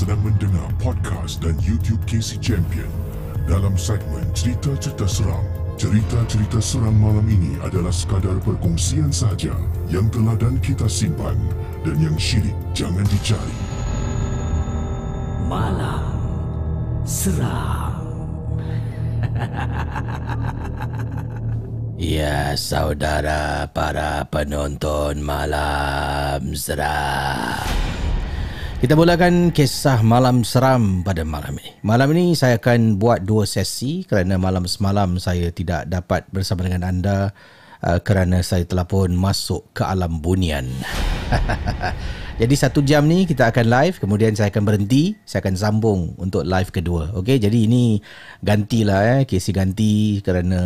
Sedang mendengar podcast dan YouTube Casey Champion. Dalam segmen cerita-cerita seram, cerita-cerita seram malam ini adalah sekadar perkongsian sahaja yang telah dan kita simpan dan yang syirik jangan dicari. Malam Seram Ya saudara para penonton Malam Seram kita mulakan kisah malam seram pada malam ini. Malam ini saya akan buat dua sesi kerana malam semalam saya tidak dapat bersama dengan anda uh, kerana saya telah pun masuk ke alam bunian. jadi satu jam ni kita akan live kemudian saya akan berhenti saya akan sambung untuk live kedua. Okey jadi ini gantilah eh KC ganti kerana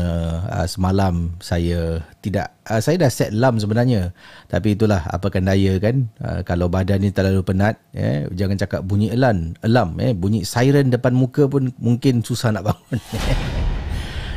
uh, semalam saya tidak uh, saya dah set alarm sebenarnya. Tapi itulah daya kan? Uh, kalau badan ni terlalu penat eh jangan cakap bunyi alarm alarm eh bunyi siren depan muka pun mungkin susah nak bangun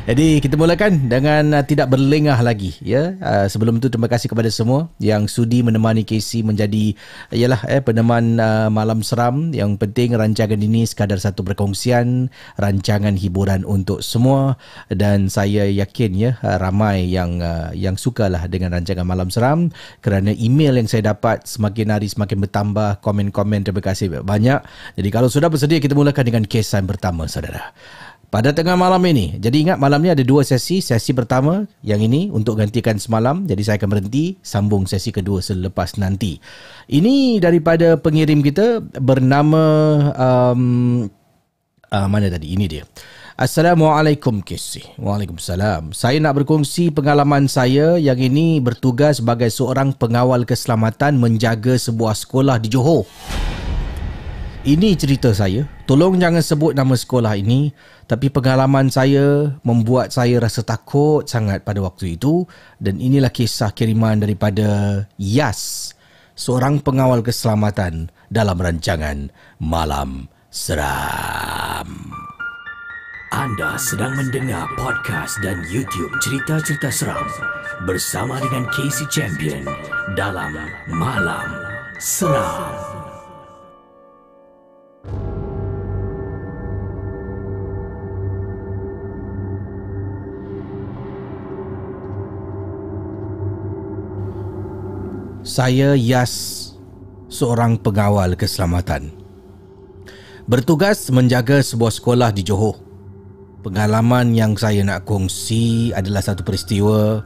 Jadi kita mulakan dengan uh, tidak berlengah lagi ya. Uh, sebelum itu terima kasih kepada semua yang sudi menemani Casey menjadi ialah eh peneman uh, malam seram. Yang penting rancangan ini sekadar satu perkongsian, rancangan hiburan untuk semua dan saya yakin ya uh, ramai yang uh, yang sukalah dengan rancangan malam seram kerana email yang saya dapat semakin hari semakin bertambah, komen-komen terima kasih banyak. Jadi kalau sudah bersedia kita mulakan dengan yang pertama saudara pada tengah malam ini. Jadi ingat malam ni ada dua sesi. Sesi pertama yang ini untuk gantikan semalam. Jadi saya akan berhenti sambung sesi kedua selepas nanti. Ini daripada pengirim kita bernama um, uh, mana tadi? Ini dia. Assalamualaikum Kisi. Waalaikumsalam. Saya nak berkongsi pengalaman saya yang ini bertugas sebagai seorang pengawal keselamatan menjaga sebuah sekolah di Johor. Ini cerita saya. Tolong jangan sebut nama sekolah ini, tapi pengalaman saya membuat saya rasa takut sangat pada waktu itu dan inilah kisah kiriman daripada Yas, seorang pengawal keselamatan dalam rancangan Malam Seram. Anda sedang mendengar podcast dan YouTube cerita-cerita seram bersama dengan Casey Champion dalam Malam Seram. Saya Yas, seorang pengawal keselamatan. Bertugas menjaga sebuah sekolah di Johor. Pengalaman yang saya nak kongsi adalah satu peristiwa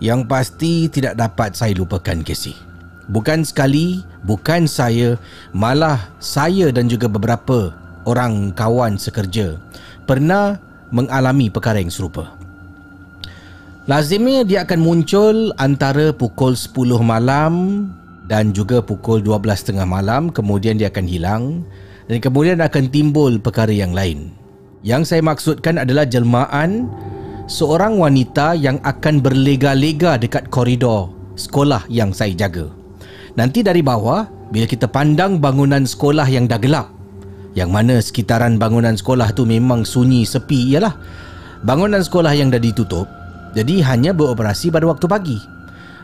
yang pasti tidak dapat saya lupakan Casey. Bukan sekali, bukan saya, malah saya dan juga beberapa orang kawan sekerja pernah mengalami perkara yang serupa. Lazimnya dia akan muncul antara pukul 10 malam dan juga pukul 12.30 malam kemudian dia akan hilang dan kemudian akan timbul perkara yang lain. Yang saya maksudkan adalah jelmaan seorang wanita yang akan berlega-lega dekat koridor sekolah yang saya jaga. Nanti dari bawah, bila kita pandang bangunan sekolah yang dah gelap, yang mana sekitaran bangunan sekolah tu memang sunyi sepi ialah bangunan sekolah yang dah ditutup, jadi hanya beroperasi pada waktu pagi.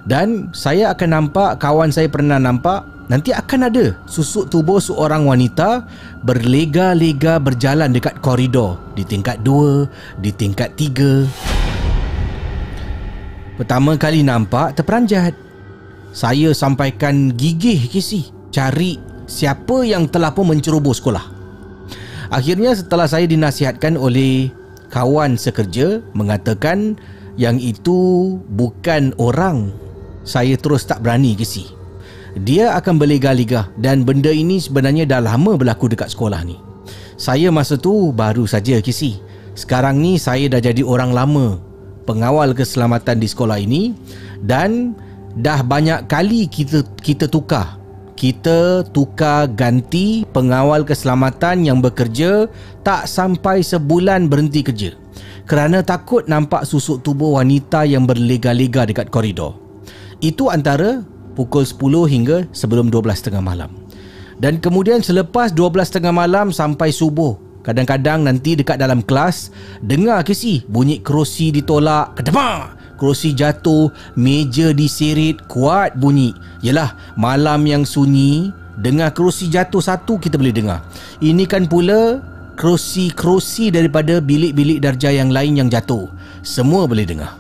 Dan saya akan nampak, kawan saya pernah nampak, nanti akan ada susuk tubuh seorang wanita berlega-lega berjalan dekat koridor di tingkat 2, di tingkat 3. Pertama kali nampak terperanjat. Saya sampaikan gigih kisi cari siapa yang telah pun menceroboh sekolah. Akhirnya setelah saya dinasihatkan oleh kawan sekerja mengatakan yang itu bukan orang, saya terus tak berani kisi. Dia akan berlega-lega dan benda ini sebenarnya dah lama berlaku dekat sekolah ni. Saya masa tu baru saja kisi. Sekarang ni saya dah jadi orang lama pengawal keselamatan di sekolah ini dan dah banyak kali kita kita tukar kita tukar ganti pengawal keselamatan yang bekerja tak sampai sebulan berhenti kerja kerana takut nampak susuk tubuh wanita yang berlega-lega dekat koridor. Itu antara pukul 10 hingga sebelum 12.30 malam. Dan kemudian selepas 12.30 malam sampai subuh Kadang-kadang nanti dekat dalam kelas Dengar ke si bunyi kerusi ditolak Kedemak Kerusi jatuh Meja diserit Kuat bunyi Yelah malam yang sunyi Dengar kerusi jatuh satu kita boleh dengar Ini kan pula Kerusi-kerusi daripada bilik-bilik darjah yang lain yang jatuh. Semua boleh dengar.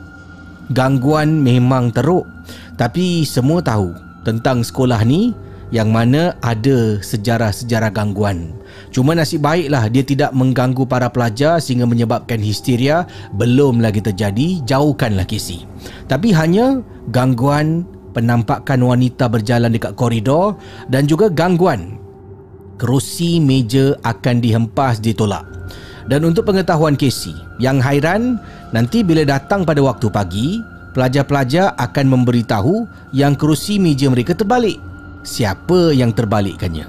Gangguan memang teruk Tapi semua tahu Tentang sekolah ni Yang mana ada sejarah-sejarah gangguan. Cuma nasib baiklah dia tidak mengganggu para pelajar sehingga menyebabkan histeria belum lagi terjadi, jauhkanlah Casey. Tapi hanya gangguan penampakan wanita berjalan dekat koridor dan juga gangguan kerusi meja akan dihempas ditolak. Dan untuk pengetahuan Casey, yang hairan nanti bila datang pada waktu pagi, pelajar-pelajar akan memberitahu yang kerusi meja mereka terbalik. Siapa yang terbalikkannya?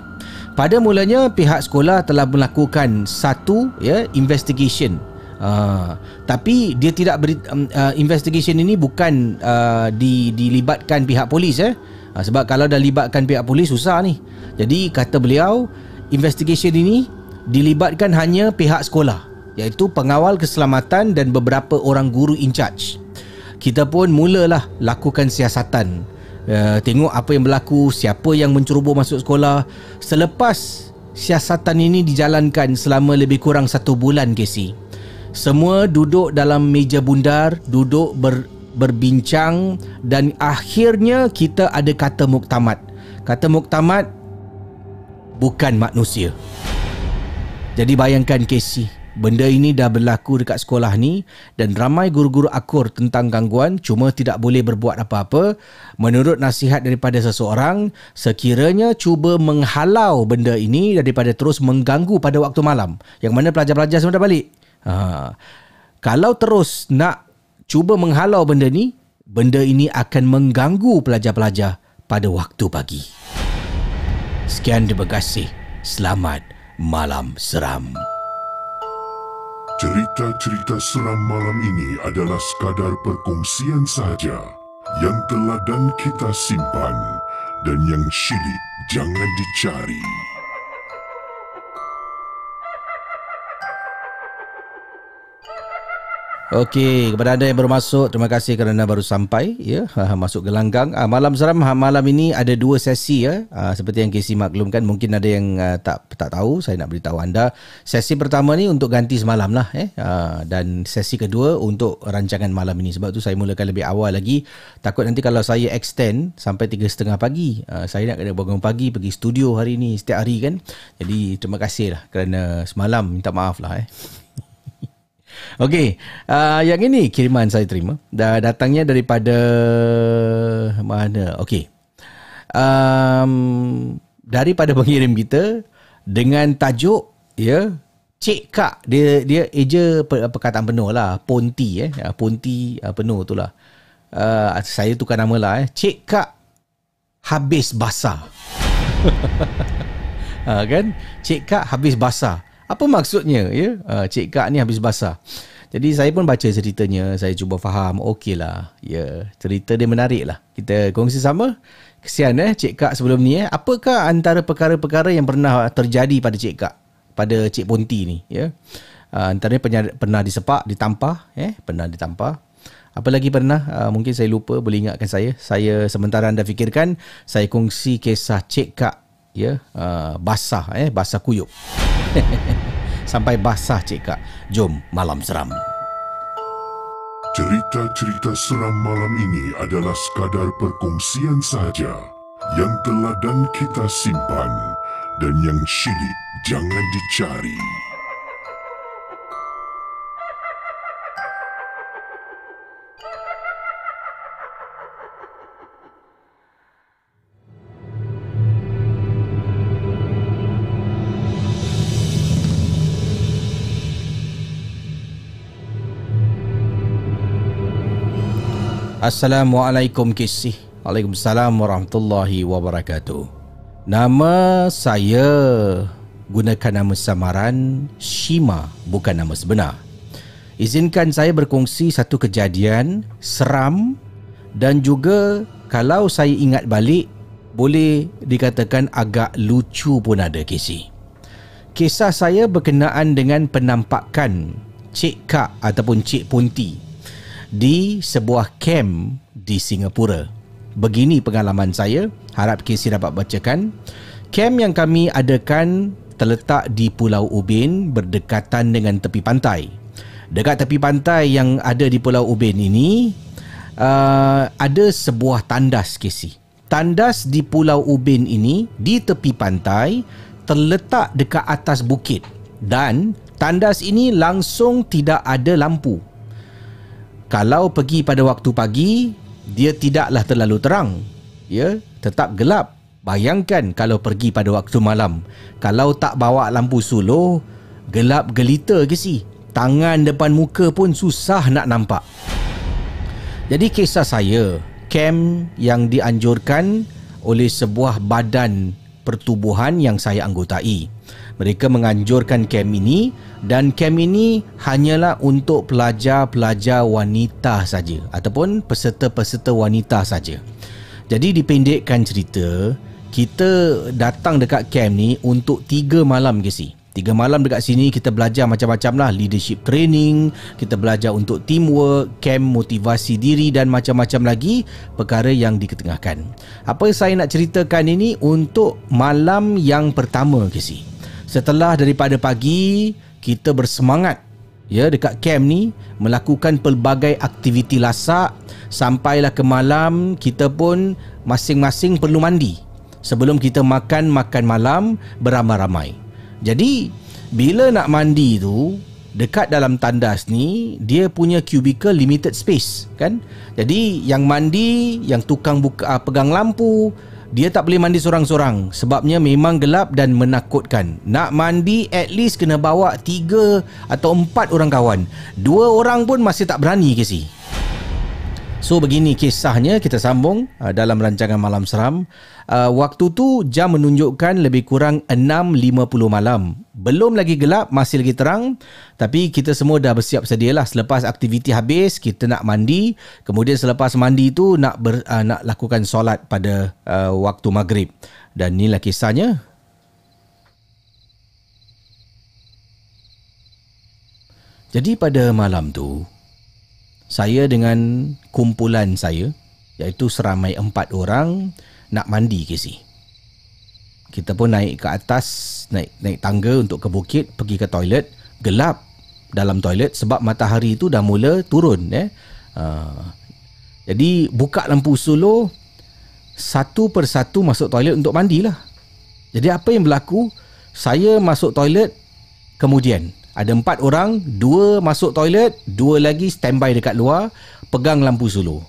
Pada mulanya pihak sekolah telah melakukan satu ya investigation. Uh, tapi dia tidak beri, um, uh, investigation ini bukan uh, di, dilibatkan pihak polis eh. Uh, sebab kalau dah libatkan pihak polis susah ni. Jadi kata beliau investigation ini dilibatkan hanya pihak sekolah iaitu pengawal keselamatan dan beberapa orang guru in charge. Kita pun mulalah lakukan siasatan uh, tengok apa yang berlaku, siapa yang menceroboh masuk sekolah. Selepas siasatan ini dijalankan selama lebih kurang satu bulan, Casey. Semua duduk dalam meja bundar, duduk ber, berbincang dan akhirnya kita ada kata muktamad. Kata muktamad bukan manusia. Jadi bayangkan Casey, Benda ini dah berlaku dekat sekolah ni dan ramai guru-guru akur tentang gangguan cuma tidak boleh berbuat apa-apa. Menurut nasihat daripada seseorang, sekiranya cuba menghalau benda ini daripada terus mengganggu pada waktu malam. Yang mana pelajar-pelajar semua dah balik. Ha. Kalau terus nak cuba menghalau benda ni, benda ini akan mengganggu pelajar-pelajar pada waktu pagi. Sekian terima kasih. Selamat malam seram. Cerita-cerita seram malam ini adalah sekadar perkongsian sahaja yang teladan kita simpan dan yang syilid jangan dicari. Okey, kepada anda yang baru masuk, terima kasih kerana baru sampai ya, masuk gelanggang. Uh, malam seram malam ini ada dua sesi ya. Uh, seperti yang Casey maklumkan, mungkin ada yang uh, tak tak tahu, saya nak beritahu anda. Sesi pertama ni untuk ganti semalam lah eh. Dan sesi kedua untuk rancangan malam ini. Sebab tu saya mulakan lebih awal lagi. Takut nanti kalau saya extend sampai 3.30 pagi, saya nak kena bangun pagi pergi studio hari ini setiap hari kan. Jadi terima kasih lah kerana semalam minta maaf lah eh. Okey, uh, yang ini kiriman saya terima. Dah datangnya daripada mana? Okey. um, daripada pengirim kita dengan tajuk ya Cik Kak. Dia dia eja per- perkataan penuh lah. Ponti eh. Ah, Ponti uh, penuh tu lah. Uh, saya tukar nama lah eh. Cik Kak habis basah. Ha, kan? Cik Kak habis basah apa maksudnya ya? Uh, Cik Kak ni habis basah. Jadi saya pun baca ceritanya saya cuba faham. Okey lah ya. Cerita dia menarik lah. Kita kongsi sama. Kesian eh Cik Kak sebelum ni eh. Apakah antara perkara-perkara yang pernah terjadi pada Cik Kak? Pada Cik Ponti ni ya? Uh, antaranya pernah, pernah disepak ditampar eh? Pernah ditampar apa lagi pernah? Uh, mungkin saya lupa boleh ingatkan saya. Saya sementara anda fikirkan saya kongsi kisah Cik Kak ya uh, basah eh basah kuyup. Sampai basah Cik Kak. Jom malam seram. Cerita-cerita seram malam ini adalah sekadar perkongsian sahaja yang telah dan kita simpan dan yang syilid jangan dicari. Assalamualaikum kisih Waalaikumsalam warahmatullahi wabarakatuh Nama saya gunakan nama samaran Shima bukan nama sebenar. Izinkan saya berkongsi satu kejadian seram dan juga kalau saya ingat balik boleh dikatakan agak lucu pun ada Casey. Kisah saya berkenaan dengan penampakan Cik Kak ataupun Cik Punti di sebuah camp di Singapura. Begini pengalaman saya, harap Casey dapat bacakan. Camp yang kami adakan terletak di Pulau Ubin berdekatan dengan tepi pantai. Dekat tepi pantai yang ada di Pulau Ubin ini, uh, ada sebuah tandas Casey. Tandas di Pulau Ubin ini di tepi pantai terletak dekat atas bukit dan tandas ini langsung tidak ada lampu. Kalau pergi pada waktu pagi, dia tidaklah terlalu terang. Ya, tetap gelap. Bayangkan kalau pergi pada waktu malam. Kalau tak bawa lampu suluh, gelap gelita ke si? Tangan depan muka pun susah nak nampak. Jadi kisah saya, camp yang dianjurkan oleh sebuah badan pertubuhan yang saya anggotai. Mereka menganjurkan camp ini dan camp ini hanyalah untuk pelajar-pelajar wanita saja ataupun peserta-peserta wanita saja. Jadi dipendekkan cerita, kita datang dekat camp ni untuk tiga malam ke. Tiga malam dekat sini kita belajar macam-macam lah Leadership training Kita belajar untuk teamwork Camp motivasi diri dan macam-macam lagi Perkara yang diketengahkan Apa saya nak ceritakan ini Untuk malam yang pertama si Setelah daripada pagi Kita bersemangat Ya dekat camp ni Melakukan pelbagai aktiviti lasak Sampailah ke malam Kita pun masing-masing perlu mandi Sebelum kita makan makan malam beramai-ramai jadi bila nak mandi tu dekat dalam tandas ni dia punya cubicle limited space kan. Jadi yang mandi, yang tukang buka uh, pegang lampu, dia tak boleh mandi seorang-seorang sebabnya memang gelap dan menakutkan. Nak mandi at least kena bawa tiga atau empat orang kawan. Dua orang pun masih tak berani si. So begini kisahnya kita sambung uh, dalam rancangan Malam Seram. Uh, waktu tu jam menunjukkan lebih kurang 6.50 malam. Belum lagi gelap, masih lagi terang. Tapi kita semua dah bersiap sedia lah. Selepas aktiviti habis, kita nak mandi. Kemudian selepas mandi tu nak ber, uh, nak lakukan solat pada uh, waktu maghrib. Dan inilah kisahnya. Jadi pada malam tu, saya dengan kumpulan saya iaitu seramai empat orang nak mandi ke si. Kita pun naik ke atas, naik naik tangga untuk ke bukit, pergi ke toilet, gelap dalam toilet sebab matahari itu dah mula turun eh. Uh, jadi buka lampu solo satu persatu masuk toilet untuk mandilah. Jadi apa yang berlaku? Saya masuk toilet kemudian ada empat orang, dua masuk toilet, dua lagi standby dekat luar, pegang lampu solo.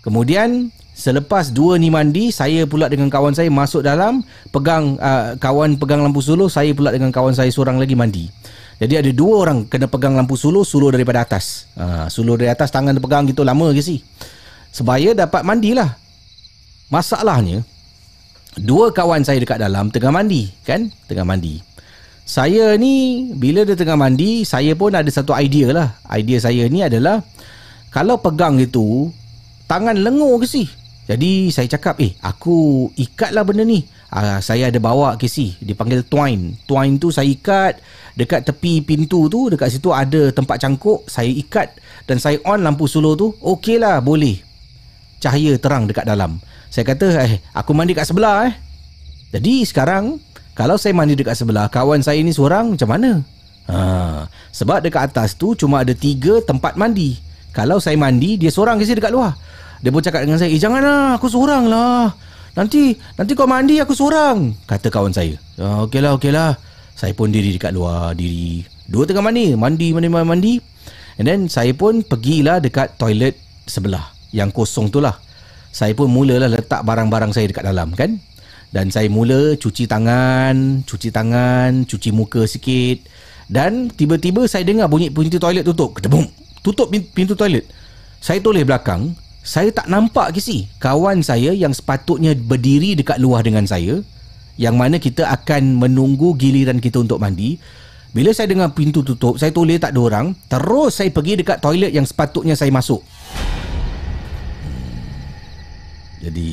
Kemudian selepas dua ni mandi, saya pula dengan kawan saya masuk dalam pegang uh, kawan pegang lampu suluh, saya pula dengan kawan saya seorang lagi mandi. Jadi ada dua orang kena pegang lampu suluh, suluh daripada atas. Uh, suluh dari atas tangan terpegang gitu lama ke si. Sebaya dapat mandilah. Masalahnya dua kawan saya dekat dalam tengah mandi, kan? Tengah mandi. Saya ni bila dia tengah mandi, saya pun ada satu idea lah. Idea saya ni adalah kalau pegang gitu, tangan lengur ke si? Jadi saya cakap, eh aku ikatlah benda ni. Uh, saya ada bawa ke si, dipanggil twine. Twine tu saya ikat dekat tepi pintu tu, dekat situ ada tempat cangkuk, saya ikat dan saya on lampu suluh tu, okey lah boleh. Cahaya terang dekat dalam. Saya kata, eh aku mandi kat sebelah eh. Jadi sekarang, kalau saya mandi dekat sebelah, kawan saya ni seorang macam mana? Ha, sebab dekat atas tu cuma ada tiga tempat mandi. Kalau saya mandi Dia seorang kasi dekat luar Dia pun cakap dengan saya Eh janganlah Aku seorang lah. Nanti Nanti kau mandi Aku seorang. Kata kawan saya. Oh, Okey lah okey lah. Saya pun diri dekat luar Diri. Dua tengah mandi Mandi mandi mandi, mandi. And then saya pun pergilah dekat toilet sebelah Yang kosong tu lah. Saya pun mulalah letak barang-barang saya dekat dalam kan? Dan saya mula cuci tangan Cuci tangan Cuci muka sikit. Dan tiba-tiba saya dengar bunyi pintu toilet tutup. Ketebum. Tutup pintu toilet. Saya toleh belakang, saya tak nampak ke si kawan saya yang sepatutnya berdiri dekat luar dengan saya yang mana kita akan menunggu giliran kita untuk mandi. Bila saya dengar pintu tutup, saya toleh tak ada orang, terus saya pergi dekat toilet yang sepatutnya saya masuk. Jadi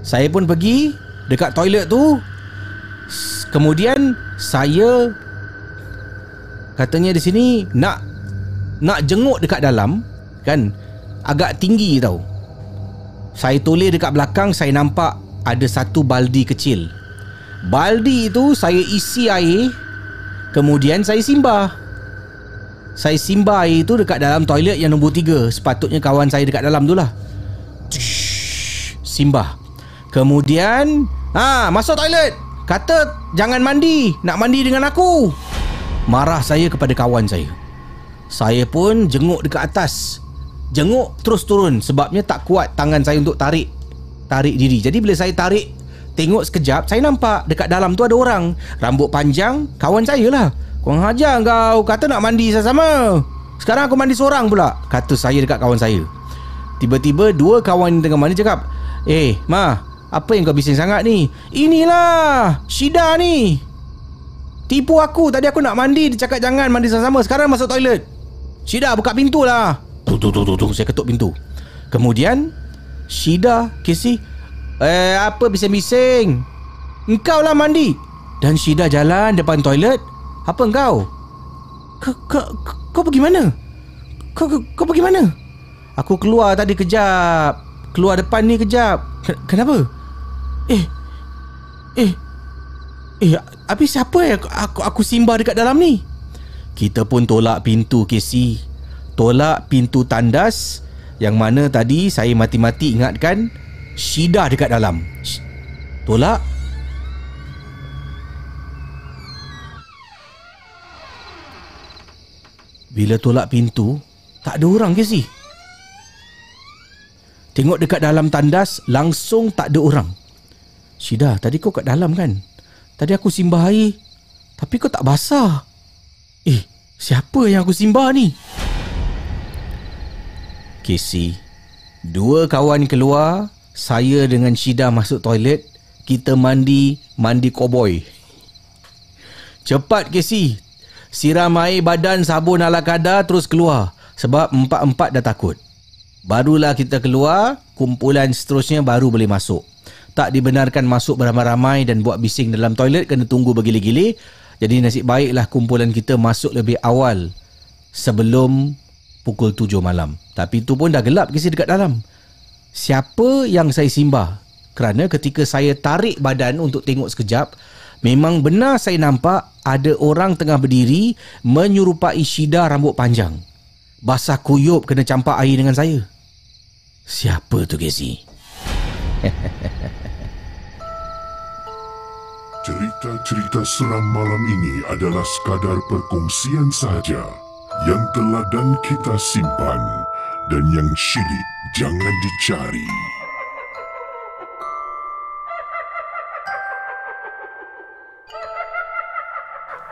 saya pun pergi dekat toilet tu. Kemudian saya katanya di sini nak nak jenguk dekat dalam kan agak tinggi tau. Saya toleh dekat belakang saya nampak ada satu baldi kecil. Baldi itu saya isi air kemudian saya simbah saya simbah air itu dekat dalam toilet yang nombor tiga. Sepatutnya kawan saya dekat dalam tu lah. Simbah kemudian ah masuk toilet. Kata jangan mandi. Nak mandi dengan aku. Marah saya kepada kawan saya Saya pun jenguk dekat atas. Jenguk terus turun Sebabnya tak kuat tangan saya untuk tarik Tarik diri. Jadi bila saya tarik Tengok sekejap Saya nampak dekat dalam tu ada orang. Rambut panjang Kawan saya lah. Kau hajar kau Kata nak mandi sama-sama Sekarang aku mandi seorang pula Kata saya dekat kawan saya. Tiba-tiba dua kawan yang tengah mandi cakap Eh Ma Apa yang kau bising sangat ni? Inilah Shida ni. Tipu aku Tadi aku nak mandi Dia cakap jangan mandi sama-sama Sekarang masuk toilet Shida buka pintu lah. Tung tung tung tung Saya ketuk pintu. Kemudian Shida Casey Eh apa bising-bising? Engkau lah mandi. Dan Shida jalan depan toilet. Apa engkau? Kau Kau Kau pergi mana? Kau Kau pergi mana? Aku keluar tadi kejap. Keluar depan ni kejap. Kenapa? Eh Eh Eh Habis siapa yang aku, aku, aku simbah dekat dalam ni? Kita pun tolak pintu KC Tolak pintu tandas Yang mana tadi saya mati-mati ingatkan Shida dekat dalam. Tolak. Bila tolak pintu Tak ada orang si? Tengok dekat dalam tandas Langsung tak ada orang. Shida tadi kau kat dalam kan? Tadi aku simbah air Tapi kau tak basah Eh Siapa yang aku simbah ni? Casey Dua kawan keluar Saya dengan Shida masuk toilet Kita mandi Mandi koboi Cepat Casey. Siram air badan sabun ala kadar Terus keluar Sebab empat-empat dah takut. Barulah kita keluar Kumpulan seterusnya baru boleh masuk. Tak dibenarkan masuk beramai-ramai dan buat bising dalam toilet kena tunggu bergili-gili. Jadi nasib baiklah kumpulan kita masuk lebih awal sebelum pukul 7 malam. Tapi itu pun dah gelap kisi dekat dalam. Siapa yang saya simbah? Kerana ketika saya tarik badan untuk tengok sekejap, memang benar saya nampak ada orang tengah berdiri menyerupai Shida rambut panjang. Basah kuyup kena campak air dengan saya. Siapa tu Casey? Cerita-cerita seram malam ini adalah sekadar perkongsian sahaja yang telah dan kita simpan Dan yang syilid jangan dicari.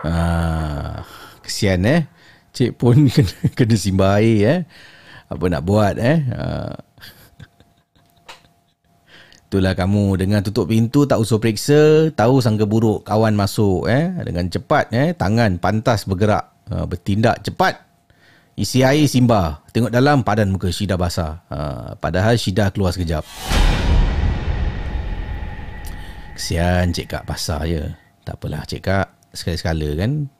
Ah, kesian eh. Cik pun kena, kena simbah air eh. Apa nak buat eh. Ah. Itulah kamu dengan tutup pintu tak usah periksa, tahu sangka buruk kawan masuk eh dengan cepat eh tangan pantas bergerak, uh, bertindak cepat. Isi air simbah, tengok dalam padan muka Syida basah. Uh, padahal Syida keluar sekejap. Kesian cik kak basah je. Tak apalah cik kak, sekali-sekala kan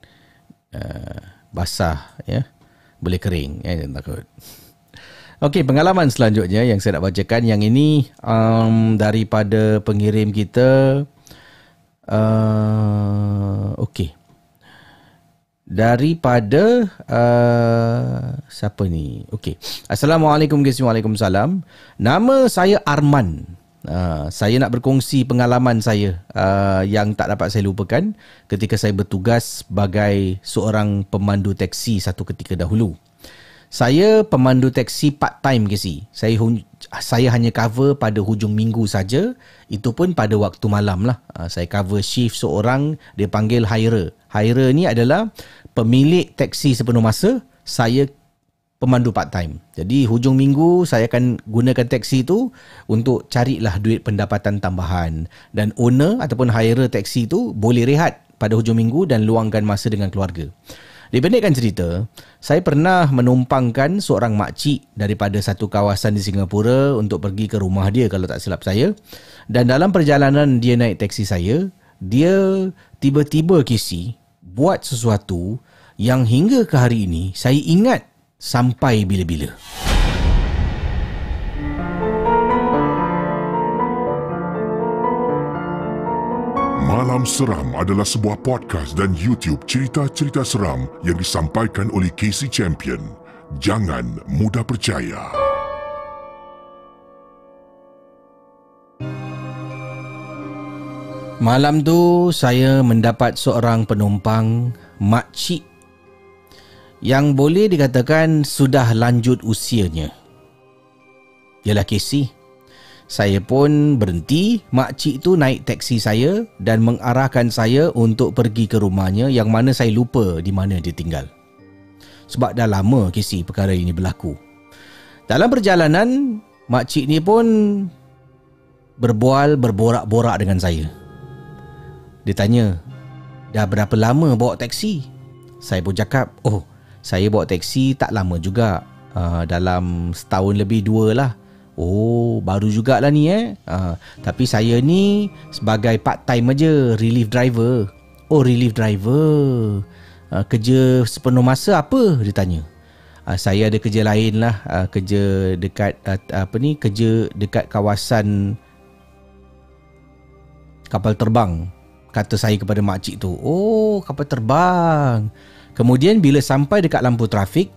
uh, basah ya. Boleh kering eh takut. Okey, pengalaman selanjutnya yang saya nak bacakan yang ini um, daripada pengirim kita. Uh, Okey. Daripada uh, siapa ni? Okey. Assalamualaikum guys. Waalaikumsalam. Nama saya Arman. Uh, saya nak berkongsi pengalaman saya uh, yang tak dapat saya lupakan ketika saya bertugas sebagai seorang pemandu teksi satu ketika dahulu. Saya pemandu teksi part time ke. Saya saya hanya cover pada hujung minggu saja. Itu pun pada waktu malam lah. Ah, saya cover shift seorang dia panggil hirer. Hirer ni adalah pemilik teksi sepenuh masa. Saya pemandu part time. Jadi hujung minggu saya akan gunakan teksi itu untuk carilah duit pendapatan tambahan dan owner ataupun hirer teksi itu boleh rehat pada hujung minggu dan luangkan masa dengan keluarga. Dipendekkan cerita, saya pernah menumpangkan seorang makcik daripada satu kawasan di Singapura untuk pergi ke rumah dia kalau tak silap saya. Dan dalam perjalanan dia naik teksi saya, dia tiba-tiba kisi buat sesuatu yang hingga ke hari ini saya ingat sampai bila-bila. Malam Seram adalah sebuah podcast dan YouTube cerita-cerita seram yang disampaikan oleh Casey Champion. Jangan mudah percaya. Malam tu saya mendapat seorang penumpang makcik yang boleh dikatakan sudah lanjut usianya. Ialah Casey. Saya pun berhenti, makcik tu naik teksi saya dan mengarahkan saya untuk pergi ke rumahnya yang mana saya lupa di mana dia tinggal. Sebab dah lama Casey perkara ini berlaku. Dalam perjalanan, makcik ni pun berbual berborak-borak dengan saya. Dia tanya, dah berapa lama bawa teksi? Saya pun cakap, oh saya bawa teksi tak lama juga. Uh, dalam setahun lebih dua lah. Oh, baru jugalah ni eh. Uh, tapi saya ni sebagai part time aja, relief driver. Oh, relief driver. Uh, kerja sepenuh masa apa? Dia tanya. Uh, saya ada kerja lain lah. Uh, kerja dekat, uh, apa ni, kerja dekat kawasan kapal terbang. Kata saya kepada makcik tu. Oh, kapal terbang. Kemudian bila sampai dekat lampu trafik,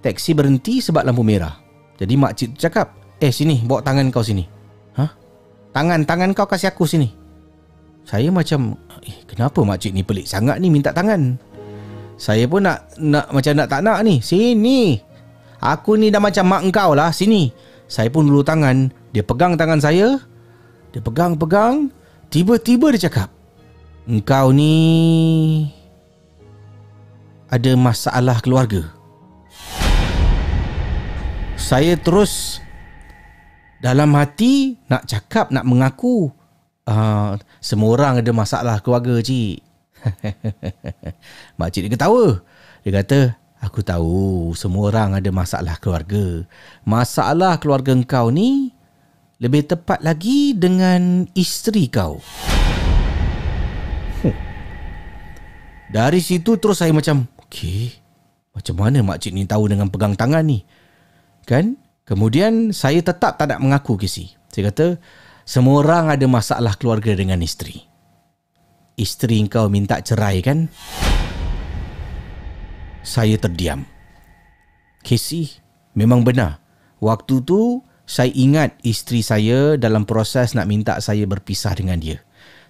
teksi berhenti sebab lampu merah. Jadi makcik tu cakap, eh sini bawa tangan kau sini. Ha? Tangan, tangan kau kasih aku sini. Saya macam, eh kenapa makcik ni pelik sangat ni minta tangan? Saya pun nak, nak macam nak tak nak ni. Sini. Aku ni dah macam mak engkau lah, sini. Saya pun dulu tangan, dia pegang tangan saya. Dia pegang-pegang, tiba-tiba dia cakap, Engkau ni ada masalah keluarga. Saya terus dalam hati nak cakap, nak mengaku. Uh, semua orang ada masalah keluarga, cik. Makcik dia ketawa. Dia kata, aku tahu semua orang ada masalah keluarga. Masalah keluarga engkau ni lebih tepat lagi dengan isteri kau. Huh. Dari situ terus saya macam, okey, macam mana makcik ni tahu dengan pegang tangan ni? Kan? Kemudian saya tetap tak nak mengaku kisi. Saya kata, semua orang ada masalah keluarga dengan isteri. Isteri kau minta cerai kan? Saya terdiam. Casey, memang benar. Waktu tu, saya ingat isteri saya dalam proses nak minta saya berpisah dengan dia.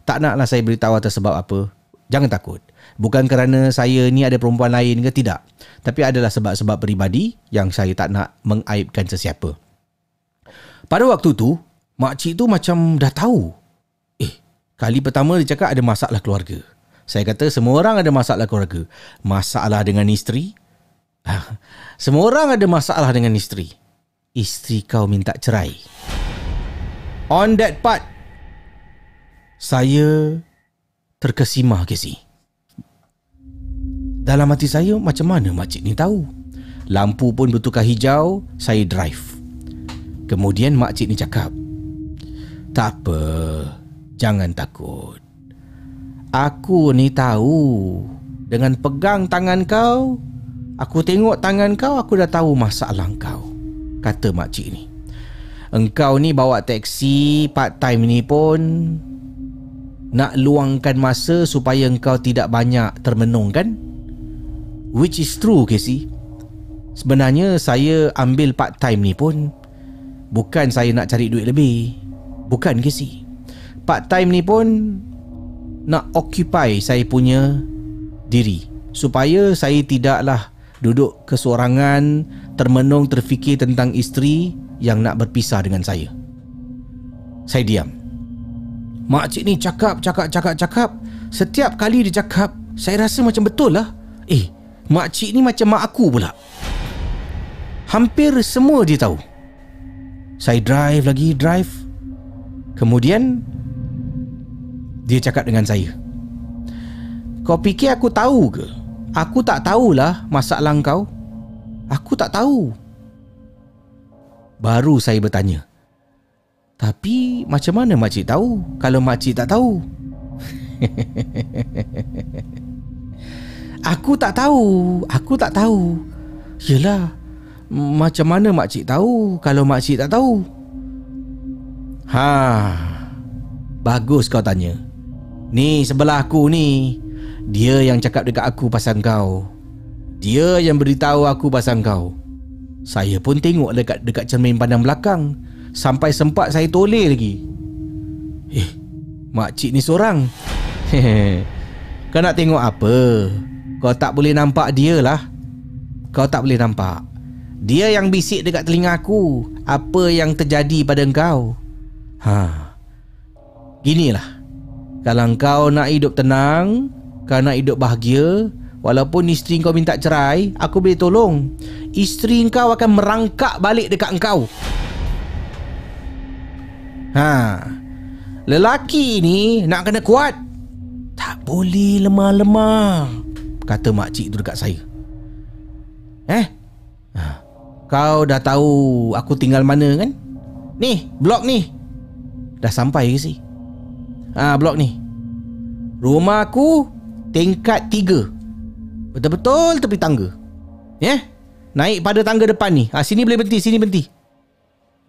Tak naklah saya beritahu atas sebab apa. Jangan takut. Bukan kerana saya ni ada perempuan lain ke tidak. Tapi adalah sebab-sebab peribadi yang saya tak nak mengaibkan sesiapa. Pada waktu tu, makcik tu macam dah tahu. Eh, kali pertama dia cakap ada masalah keluarga. Saya kata semua orang ada masalah keluarga. Masalah dengan isteri? Ah, semua orang ada masalah dengan isteri. Isteri kau minta cerai. On that part, saya terkesima Casey. Dalam hati saya macam mana makcik ni tahu? Lampu pun bertukar hijau, saya drive. Kemudian makcik ni cakap, Tak apa, jangan takut. Aku ni tahu. Dengan pegang tangan kau, aku tengok tangan kau, aku dah tahu masalah kau. Kata makcik ni. Engkau ni bawa taksi part time ni pun nak luangkan masa supaya engkau tidak banyak termenung kan? Which is true Casey. Sebenarnya saya ambil part time ni pun bukan saya nak cari duit lebih. Bukan Casey. Part time ni pun nak occupy saya punya diri supaya saya tidaklah duduk kesorangan termenung terfikir tentang isteri yang nak berpisah dengan saya. Saya diam. Makcik ni cakap, cakap, cakap, cakap. Setiap kali dia cakap, saya rasa macam betul lah. Eh, makcik ni macam mak aku pula. Hampir semua dia tahu. Saya drive lagi, drive. Kemudian, dia cakap dengan saya. Kau fikir aku tahu ke? Aku tak tahulah masalah kau. Aku tak tahu. Baru saya bertanya. Tapi macam mana makcik tahu kalau makcik tak tahu? aku tak tahu. Aku tak tahu. Yelah. Macam mana makcik tahu kalau makcik tak tahu? Ha. Bagus kau tanya. Ni sebelah aku ni. Dia yang cakap dekat aku pasal kau. Dia yang beritahu aku pasal kau. Saya pun tengok dekat dekat cermin pandang belakang. Sampai sempat saya toleh lagi Eh Makcik ni seorang Kau nak tengok apa Kau tak boleh nampak dia lah. Kau tak boleh nampak. Dia yang bisik dekat telinga aku. Apa yang terjadi pada engkau? Ha. Ginilah. Kalau kau nak hidup tenang Kau nak hidup bahagia Walaupun isteri kau minta cerai Aku boleh tolong. Isteri kau akan merangkak balik dekat engkau. Ha. Lelaki ni nak kena kuat. Tak boleh lemah-lemah. Kata makcik tu dekat saya. Eh? Ha. Kau dah tahu aku tinggal mana kan? Ni, blok ni. Dah sampai ke si? Ha, blok ni. Rumah aku tingkat tiga. Betul-betul tepi tangga. Ya? Yeah? Naik pada tangga depan ni. Ha, sini boleh berhenti, sini berhenti.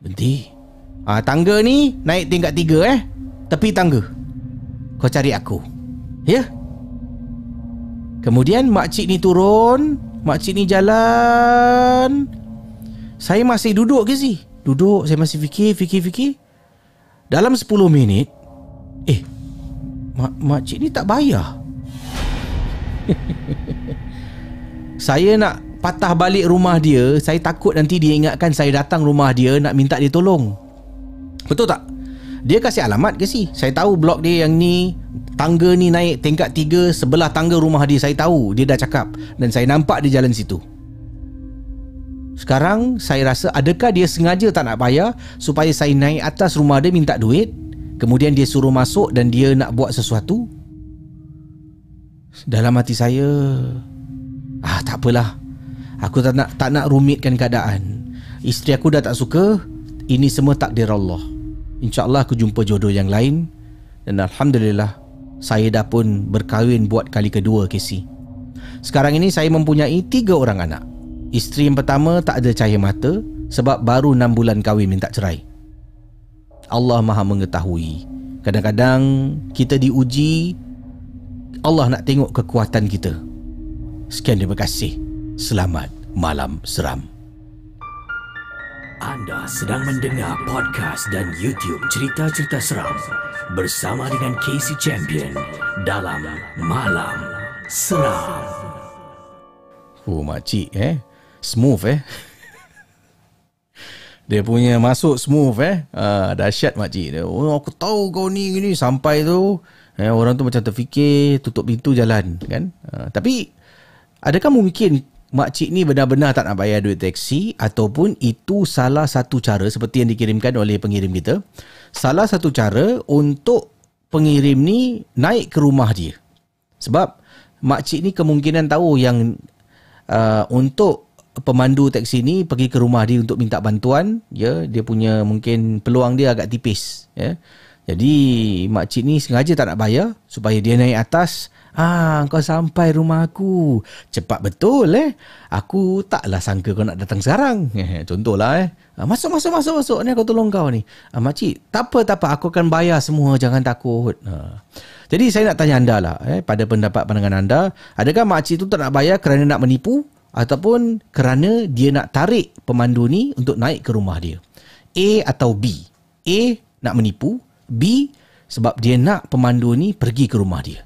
Berhenti. Ha, tangga ni naik tingkat tiga eh. Tepi tangga. Kau cari aku. Ya? Kemudian makcik ni turun, makcik ni jalan. Saya masih duduk ke sih? Duduk, saya masih fikir, fikir, fikir. Dalam 10 minit, eh, mak makcik ni tak bayar. saya nak patah balik rumah dia, saya takut nanti dia ingatkan saya datang rumah dia nak minta dia tolong. Betul tak? Dia kasih alamat ke sih? Saya tahu blok dia yang ni Tangga ni naik tingkat tiga Sebelah tangga rumah dia Saya tahu. Dia dah cakap. Dan saya nampak di jalan situ. Sekarang Saya rasa Adakah dia sengaja tak nak bayar Supaya saya naik atas rumah dia Minta duit? Kemudian dia suruh masuk Dan dia nak buat sesuatu? Dalam hati saya Ah tak apalah. Aku tak nak tak nak rumitkan keadaan. Isteri aku dah tak suka. Ini semua takdir Allah InsyaAllah aku jumpa jodoh yang lain. Dan Alhamdulillah Saya dah pun berkahwin buat kali kedua Casey Sekarang ini saya mempunyai tiga orang anak. Isteri yang pertama tak ada cahaya mata Sebab baru enam bulan kahwin minta cerai. Allah maha mengetahui. Kadang-kadang kita diuji Allah nak tengok kekuatan kita. Sekian terima kasih. Selamat malam seram anda sedang mendengar podcast dan YouTube cerita-cerita seram bersama dengan Casey Champion dalam Malam Seram. Oh makcik eh? Smooth eh? Dia punya masuk smooth eh? Ah, Dahsyat makcik. Dia Oh aku tahu kau ni gini Sampai tu. Eh, Orang tu macam terfikir Tutup pintu jalan kan? Ah, Tapi Adakah mungkin Makcik ni benar-benar tak nak bayar duit teksi Ataupun itu salah satu cara Seperti yang dikirimkan oleh pengirim kita Salah satu cara Untuk pengirim ni Naik ke rumah dia Sebab Makcik ni kemungkinan tahu yang uh, untuk pemandu teksi ni pergi ke rumah dia untuk minta bantuan ya dia punya mungkin peluang dia agak tipis ya. Jadi makcik ni sengaja tak nak bayar supaya dia naik atas Ah, kau sampai rumah aku. Cepat betul eh. Aku taklah sangka kau nak datang sekarang. Eh, contohlah eh. Ah, masuk, masuk, masuk, masuk. Ni aku tolong kau ni. Ah, makcik, tak apa, tak apa. Aku akan bayar semua. Jangan takut. Ah. Jadi saya nak tanya anda lah. Eh, pada pendapat pandangan anda. Adakah makcik tu tak nak bayar kerana nak menipu? Ataupun kerana dia nak tarik pemandu ni untuk naik ke rumah dia? A atau B? A, nak menipu. B, sebab dia nak pemandu ni pergi ke rumah dia.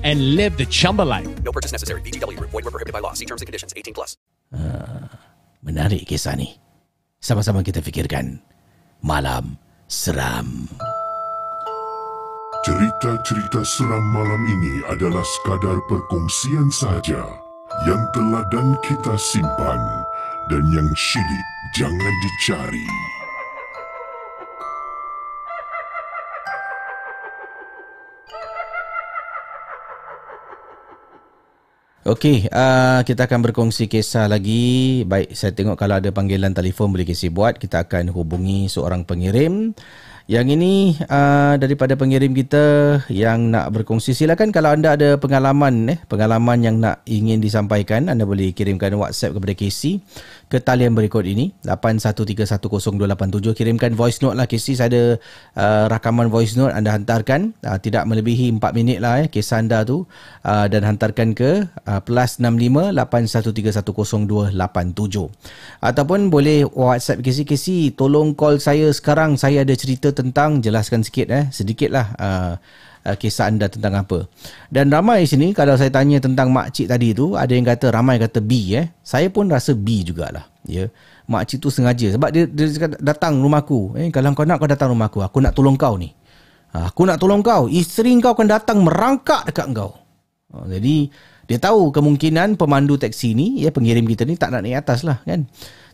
and live the Chumba life. No purchase necessary. VGW Group. Void were prohibited by law. See terms and conditions. 18 plus. Menarik kisah ni. Sama-sama kita fikirkan. Malam Seram. Cerita-cerita seram malam ini adalah sekadar perkongsian sahaja yang teladan kita simpan dan yang syilid jangan dicari. Okey, uh, kita akan berkongsi kisah lagi. Baik, saya tengok kalau ada panggilan telefon boleh kisi buat. Kita akan hubungi seorang pengirim. Yang ini uh, daripada pengirim kita yang nak berkongsi. Silakan kalau anda ada pengalaman eh, pengalaman yang nak ingin disampaikan, anda boleh kirimkan WhatsApp kepada Casey ke talian berikut ini. 81310287 kirimkan voice note lah. Casey saya ada uh, rakaman voice note anda hantarkan. Uh, tidak melebihi 4 minit lah eh kisah anda tu. Uh, dan hantarkan ke uh, plus 65 81310287 ataupun boleh WhatsApp Casey Casey tolong call saya sekarang. Saya ada cerita tentang jelaskan sikit eh sedikit lah uh, uh, kisah anda tentang apa. Dan ramai sini kalau saya tanya tentang makcik tadi tu, ada yang kata ramai kata B eh. Saya pun rasa B jugalah. Ya. Makcik tu sengaja sebab dia, dia datang rumahku. Eh kalau kau nak kau datang rumahku, aku nak tolong kau ni. Ha, aku nak tolong kau. Isteri kau akan datang merangkak dekat kau. Ha, jadi dia tahu kemungkinan pemandu teksi ni, ya pengirim kita ni tak nak naik atas lah kan.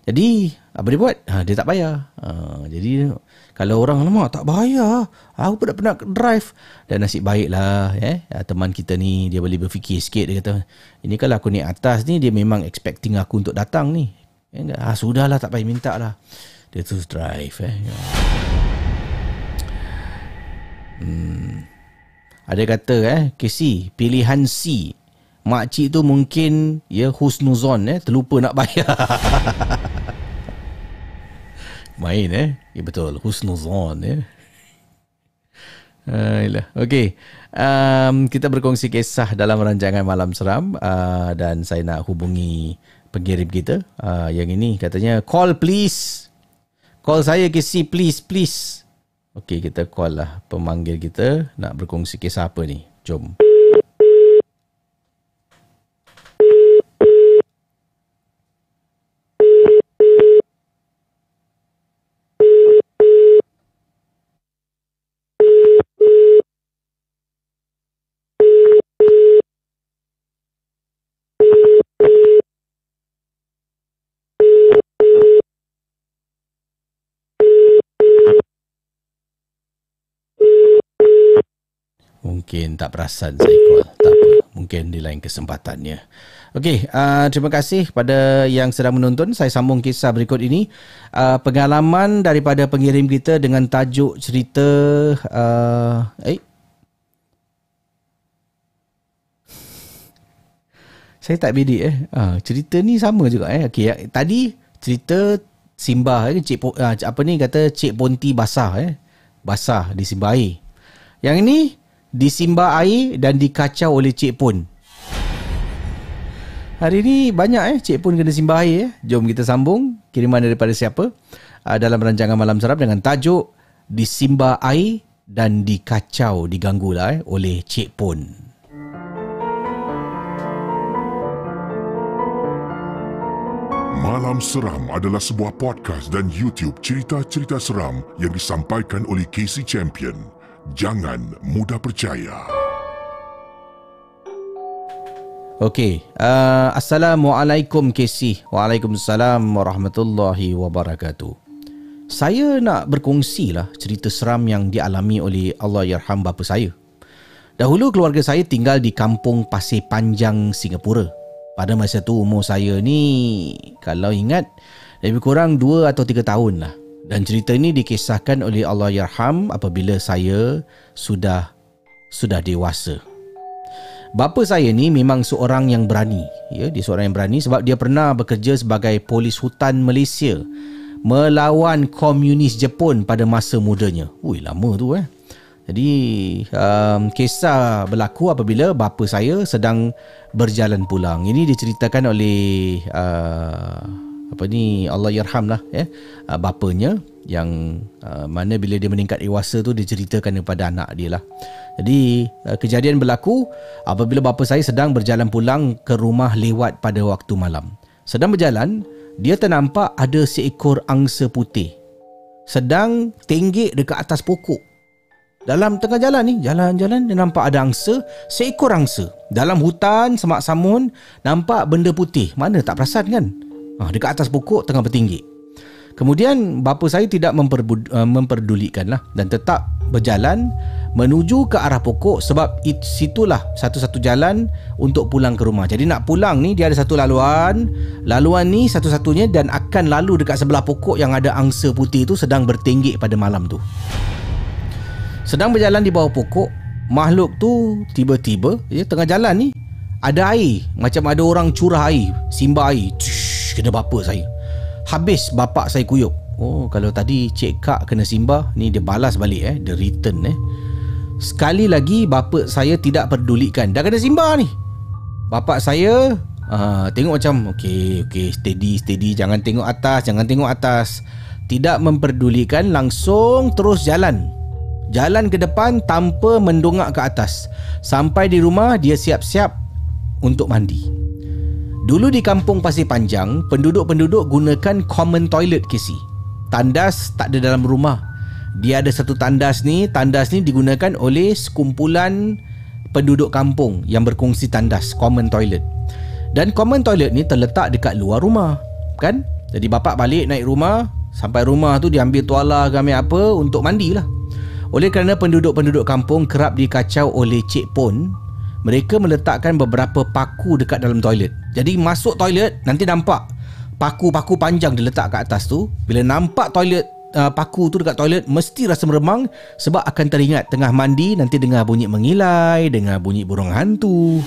Jadi apa dia buat? Ha, dia tak bayar. Ha, jadi kalau orang lama tak bayar, aku pun tak pernah drive. Dan nasib baiklah eh teman kita ni dia boleh berfikir sikit dia kata, ini kalau aku naik atas ni dia memang expecting aku untuk datang ni. Eh, ah sudahlah tak payah minta lah. Dia terus drive eh. Hmm. Ada kata eh, KC, pilihan C. Makcik tu mungkin ya husnuzon eh, terlupa nak bayar. Main eh. Ya betul. Husnuzon eh. Ayolah. Okey. Um, kita berkongsi kisah dalam rancangan Malam Seram uh, dan saya nak hubungi pengirim kita. Uh, yang ini katanya call please. Call saya KC please please. Okey, kita call lah pemanggil kita nak berkongsi kisah apa ni. Jom. Mungkin tak perasan saya call. Tak apa. Mungkin di lain kesempatannya. Okey, uh, terima kasih kepada yang sedang menonton. Saya sambung kisah berikut ini. Uh, pengalaman daripada pengirim kita dengan tajuk cerita... Uh, eh? Saya tak bedik eh. Uh, cerita ni sama juga eh. Okey, ya, tadi cerita Simbah eh, Cik uh, apa ni kata Cik Ponti basah eh. Basah di simbah air. Yang ini disimbah air dan dikacau oleh Cik Pon. Hari ni banyak eh Cik Pon kena simbah air eh. Jom kita sambung kiriman daripada siapa uh, dalam rancangan Malam Seram dengan tajuk Disimbah air dan dikacau diganggu lah eh, oleh Cik Pon. Malam Seram adalah sebuah podcast dan YouTube cerita-cerita seram yang disampaikan oleh Casey Champion. Jangan mudah percaya. Okey, uh, Assalamualaikum Casey. Waalaikumsalam warahmatullahi wabarakatuh. Saya nak berkongsi lah cerita seram yang dialami oleh Allah Yarham bapa saya. Dahulu keluarga saya tinggal di kampung Pasir Panjang, Singapura. Pada masa tu umur saya ni kalau ingat lebih kurang 2 atau 3 tahun lah. Dan cerita ini dikisahkan oleh Allah Yarham apabila saya sudah sudah dewasa. Bapa saya ni memang seorang yang berani. Ya, dia seorang yang berani sebab dia pernah bekerja sebagai polis hutan Malaysia melawan komunis Jepun pada masa mudanya. Ui, lama tu eh. Jadi um, kisah berlaku apabila bapa saya sedang berjalan pulang. Ini diceritakan oleh uh, apa ni Allah yarham lah ya. Uh, bapanya yang uh, mana bila dia meningkat dewasa tu diceritakan kepada anak dia lah. Jadi uh, kejadian berlaku apabila bapa saya sedang berjalan pulang ke rumah lewat pada waktu malam. Sedang berjalan, dia ternampak ada seekor angsa putih sedang tenggek dekat atas pokok. Dalam tengah jalan ni, jalan-jalan dia nampak ada angsa, seekor angsa. Dalam hutan semak samun, nampak benda putih. Mana tak perasan kan? Ha, dekat atas pokok tengah bertinggi. Kemudian bapa saya tidak memperbud, uh, memperdulikan lah dan tetap berjalan menuju ke arah pokok sebab it, situlah satu-satu jalan untuk pulang ke rumah. Jadi nak pulang ni dia ada satu laluan. Laluan ni satu-satunya dan akan lalu dekat sebelah pokok yang ada angsa putih tu sedang bertinggik pada malam tu. Sedang berjalan di bawah pokok, makhluk tu tiba-tiba ya tengah jalan ni ada air, macam ada orang curah air, simba air. Tsh, kena bapa saya. Habis bapak saya kuyup. Oh, kalau tadi cik kak kena simba, ni dia balas balik eh, dia return eh. Sekali lagi bapa saya tidak pedulikan. Dah kena simba ni. Bapak saya uh, tengok macam okey, okey, steady, steady, jangan tengok atas, jangan tengok atas. Tidak memperdulikan langsung terus jalan Jalan ke depan tanpa mendongak ke atas. Sampai di rumah dia siap-siap untuk mandi. Dulu di kampung Pasir Panjang, penduduk-penduduk gunakan common toilet kisi. Tandas tak ada dalam rumah. Dia ada satu tandas ni, tandas ni digunakan oleh sekumpulan penduduk kampung yang berkongsi tandas, common toilet. Dan common toilet ni terletak dekat luar rumah, kan? Jadi bapak balik naik rumah, sampai rumah tu dia ambil tuala ke apa untuk mandilah. Oleh kerana penduduk-penduduk kampung kerap dikacau oleh Cik Pon, mereka meletakkan beberapa paku dekat dalam toilet. Jadi masuk toilet nanti nampak paku-paku panjang diletak kat atas tu. Bila nampak toilet uh, paku tu dekat toilet mesti rasa meremang sebab akan teringat tengah mandi nanti dengar bunyi mengilai, dengar bunyi burung hantu.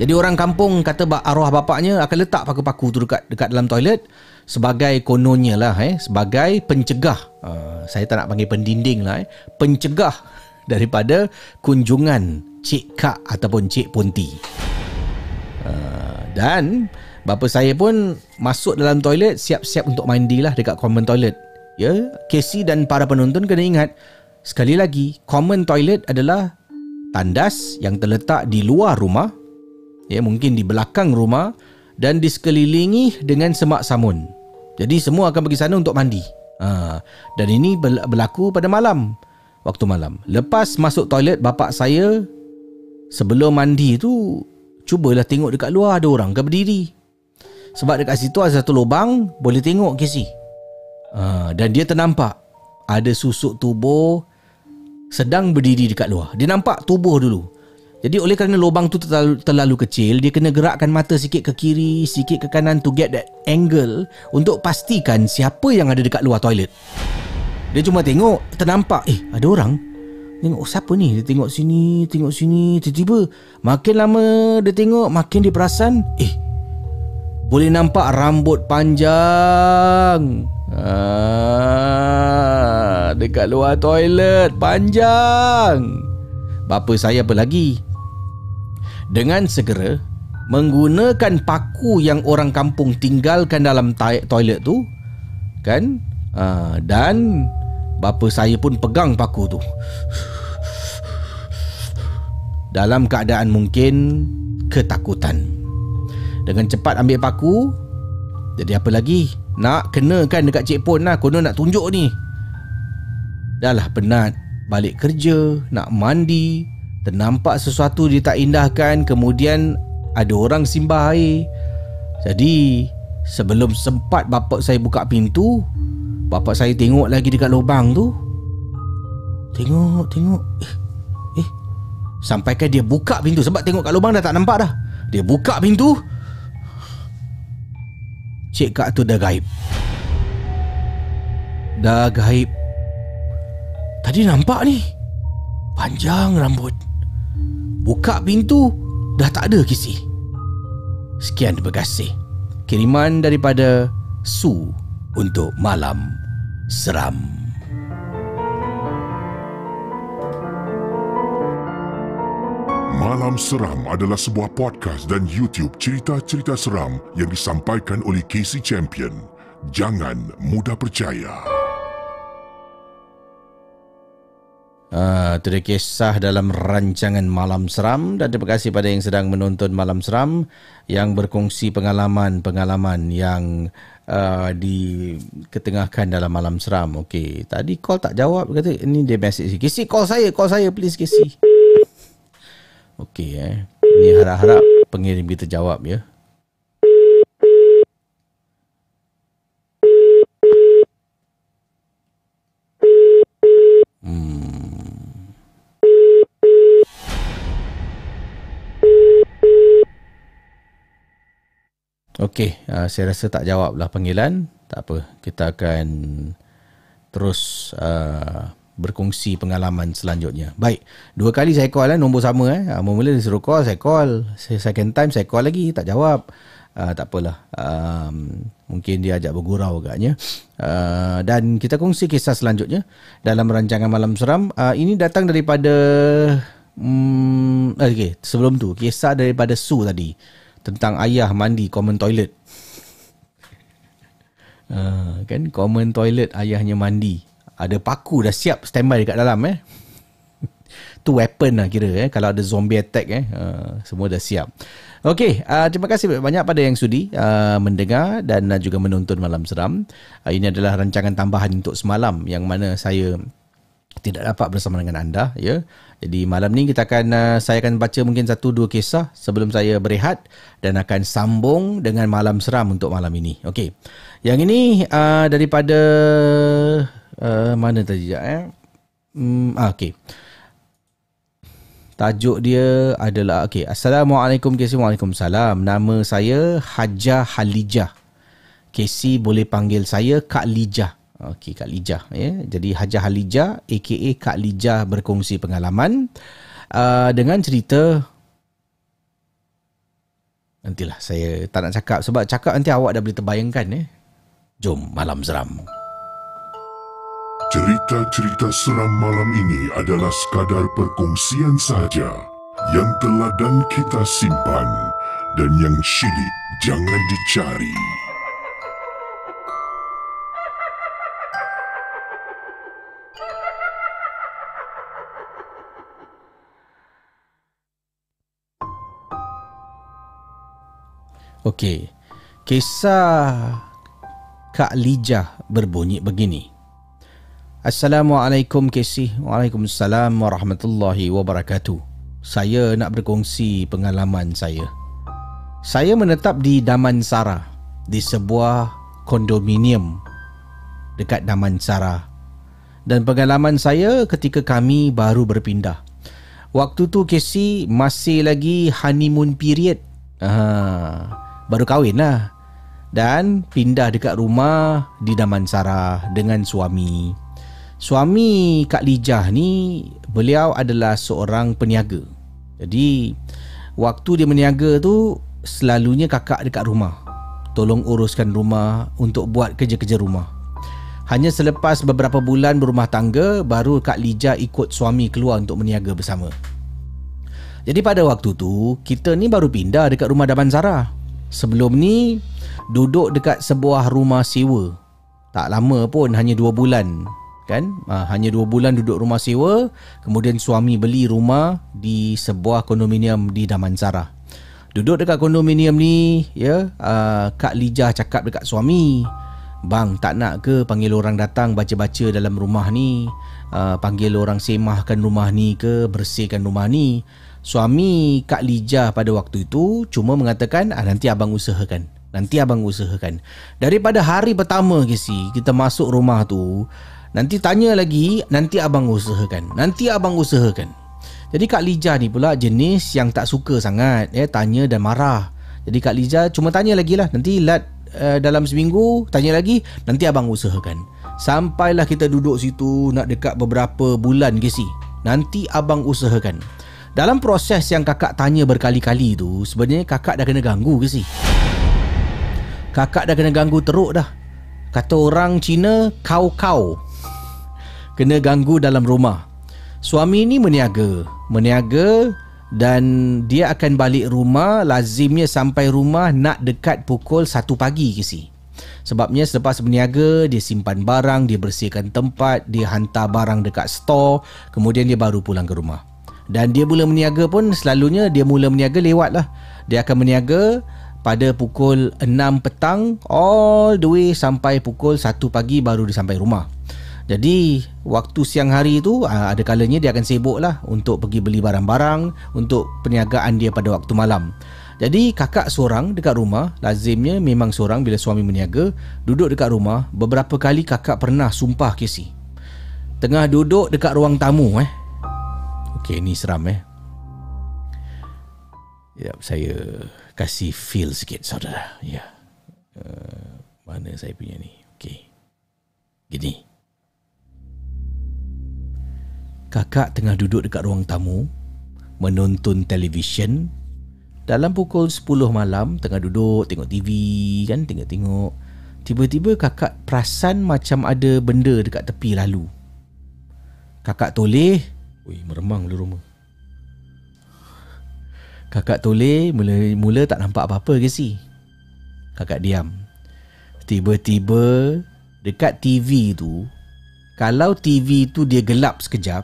Jadi orang kampung kata arwah bapaknya akan letak paku-paku tu dekat dekat dalam toilet sebagai kononnya lah eh sebagai pencegah uh, saya tak nak panggil pendinding lah eh pencegah daripada kunjungan cik kak ataupun cik ponti uh, dan bapa saya pun masuk dalam toilet siap-siap untuk mandi lah dekat common toilet ya Casey dan para penonton kena ingat sekali lagi common toilet adalah tandas yang terletak di luar rumah ya mungkin di belakang rumah dan disekelilingi dengan semak samun jadi semua akan pergi sana untuk mandi. Ha, dan ini berlaku pada malam. Waktu malam. Lepas masuk toilet bapak saya sebelum mandi tu cubalah tengok dekat luar ada orang ke berdiri. Sebab dekat situ ada satu lubang boleh tengok Casey. Ha, dan dia ternampak ada susuk tubuh sedang berdiri dekat luar. Dia nampak tubuh dulu. Jadi oleh kerana lubang tu terlalu, terlalu kecil, dia kena gerakkan mata sikit ke kiri, sikit ke kanan to get that angle untuk pastikan siapa yang ada dekat luar toilet. Dia cuma tengok, ternampak, eh ada orang. Tengok siapa ni? Dia tengok sini, tengok sini, tiba-tiba makin lama dia tengok, makin dia perasan, eh boleh nampak rambut panjang. Ah, dekat luar toilet panjang. Bapa saya apa lagi? Dengan segera menggunakan paku yang orang kampung tinggalkan dalam toilet tu kan uh, dan bapa saya pun pegang paku tu. Dalam keadaan mungkin ketakutan. Dengan cepat ambil paku jadi apa lagi? Nak kenakan dekat cik pon lah. Konon nak tunjuk ni. Dah lah penat. Balik kerja nak mandi. Ternampak sesuatu dia tak indahkan. Kemudian ada orang simbah air. Jadi sebelum sempat bapak saya buka pintu Bapak saya tengok lagi dekat lubang tu. Tengok, tengok. Eh, eh. Sampaikan dia buka pintu. Sebab tengok kat lubang dah tak nampak dah. Dia buka pintu. Cik Kak tu dah gaib. Dah gaib. Tadi nampak ni. Panjang rambut. Buka pintu. Dah tak ada kisi. Sekian terima kasih. Kiriman daripada Su Untuk Malam Seram Malam Seram adalah sebuah podcast dan YouTube cerita-cerita seram yang disampaikan oleh Casey Champion. Jangan mudah percaya. Itu dia kisah dalam rancangan Malam Seram dan terima kasih pada yang sedang menonton Malam Seram yang berkongsi pengalaman-pengalaman yang uh, diketengahkan dalam Malam Seram. Okey, tadi call tak jawab kata ini dia message. Kisi call saya, call saya please Kisi. Okey eh. Ini harap-harap pengirim kita jawab ya. Okey, uh, saya rasa tak jawab lah panggilan. Tak apa, kita akan terus uh, berkongsi pengalaman selanjutnya. Baik, dua kali saya call lah, nombor sama eh. Uh, mula dia suruh call, saya call. Second time saya call lagi, tak jawab. Uh, tak apalah. Um, mungkin dia ajak bergurau agaknya. Uh, dan kita kongsi kisah selanjutnya dalam rancangan Malam Seram. Uh, ini datang daripada... Um, okay, sebelum tu, kisah daripada Su tadi tentang ayah mandi common toilet. Uh, kan common toilet ayahnya mandi. Ada paku dah siap standby dekat dalam eh. tu weapon lah kira eh kalau ada zombie attack eh. Uh, semua dah siap. Okey, uh, terima kasih banyak pada yang sudi uh, mendengar dan uh, juga menonton Malam Seram. Uh, ini adalah rancangan tambahan untuk semalam yang mana saya tidak dapat bersama dengan anda ya. Jadi malam ni kita akan uh, saya akan baca mungkin satu dua kisah sebelum saya berehat dan akan sambung dengan malam seram untuk malam ini. Okey. Yang ini uh, daripada uh, mana tadi ya eh? Hmm, ah, okey. Tajuk dia adalah okey. Assalamualaikum Casey. Waalaikumsalam. Nama saya Hajah Halijah. Casey boleh panggil saya Kak Lijah. Okey Kak Lijah ya. Jadi Hajah Halijah aka Kak Lijah berkongsi pengalaman uh, dengan cerita Nantilah saya tak nak cakap sebab cakap nanti awak dah boleh terbayangkan ya. Jom malam seram. Cerita-cerita seram malam ini adalah sekadar perkongsian saja yang telah dan kita simpan dan yang syilid jangan dicari. Okey. Kisah Kak Lijah berbunyi begini. Assalamualaikum Casey. Waalaikumsalam warahmatullahi wabarakatuh. Saya nak berkongsi pengalaman saya. Saya menetap di Damansara di sebuah kondominium dekat Damansara dan pengalaman saya ketika kami baru berpindah. Waktu tu Casey masih lagi honeymoon period. Ha, baru kahwin lah. Dan pindah dekat rumah di Damansara dengan suami. Suami Kak Lijah ni, beliau adalah seorang peniaga. Jadi, waktu dia meniaga tu, selalunya kakak dekat rumah. Tolong uruskan rumah untuk buat kerja-kerja rumah. Hanya selepas beberapa bulan berumah tangga baru Kak Lija ikut suami keluar untuk meniaga bersama. Jadi pada waktu tu kita ni baru pindah dekat rumah Damansara. Sebelum ni duduk dekat sebuah rumah sewa. Tak lama pun hanya dua bulan kan? Ha, hanya dua bulan duduk rumah sewa kemudian suami beli rumah di sebuah kondominium di Damansara. Duduk dekat kondominium ni ya uh, Kak Lijah cakap dekat suami Bang tak nak ke panggil orang datang baca-baca dalam rumah ni? Uh, Panggil orang semahkan rumah ni ke bersihkan rumah ni Suami Kak Lijah pada waktu itu cuma mengatakan ah, nanti abang usahakan. Nanti abang usahakan. Daripada hari pertama Kisi kita masuk rumah tu Nanti tanya lagi nanti abang usahakan? Nanti abang usahakan? Jadi Kak Lijah ni pula jenis yang tak suka sangat ya, Tanya dan marah. Jadi Kak Lijah cuma tanya lagi lah Nanti lat uh, dalam seminggu tanya lagi nanti abang usahakan. Sampailah kita duduk situ nak dekat beberapa bulan ke si nanti abang usahakan dalam proses yang kakak tanya berkali-kali tu sebenarnya kakak dah kena ganggu ke si? Kakak dah kena ganggu teruk dah. Kata orang Cina kau-kau. Kena ganggu dalam rumah. Suami ni meniaga. Meniaga dan dia akan balik rumah lazimnya sampai rumah nak dekat pukul 1 pagi ke si. Sebabnya selepas berniaga dia simpan barang, dia bersihkan tempat, dia hantar barang dekat store, kemudian dia baru pulang ke rumah. Dan dia mula meniaga pun selalunya dia mula meniaga lewat lah. Dia akan meniaga pada pukul 6 petang all the way sampai pukul 1 pagi baru dia sampai rumah. Jadi waktu siang hari tu ah, ada kalanya dia akan sibuk lah untuk pergi beli barang-barang untuk perniagaan dia pada waktu malam. Jadi kakak seorang dekat rumah lazimnya memang seorang bila suami meniaga duduk dekat rumah beberapa kali kakak pernah sumpah kesi. Tengah duduk dekat ruang tamu eh. Okey ni seram eh. Ya saya kasih feel sikit saudara. Ya. Uh, mana saya punya ni? Okey. Gini. Kakak tengah duduk dekat ruang tamu menonton televisyen dalam pukul 10 malam tengah duduk tengok TV kan tengok-tengok tiba-tiba kakak perasan macam ada benda dekat tepi lalu. Kakak toleh, oi meremang lu rumah. Kakak toleh mula mula tak nampak apa-apa ke si. Kakak diam. Tiba-tiba dekat TV tu kalau TV tu dia gelap sekejap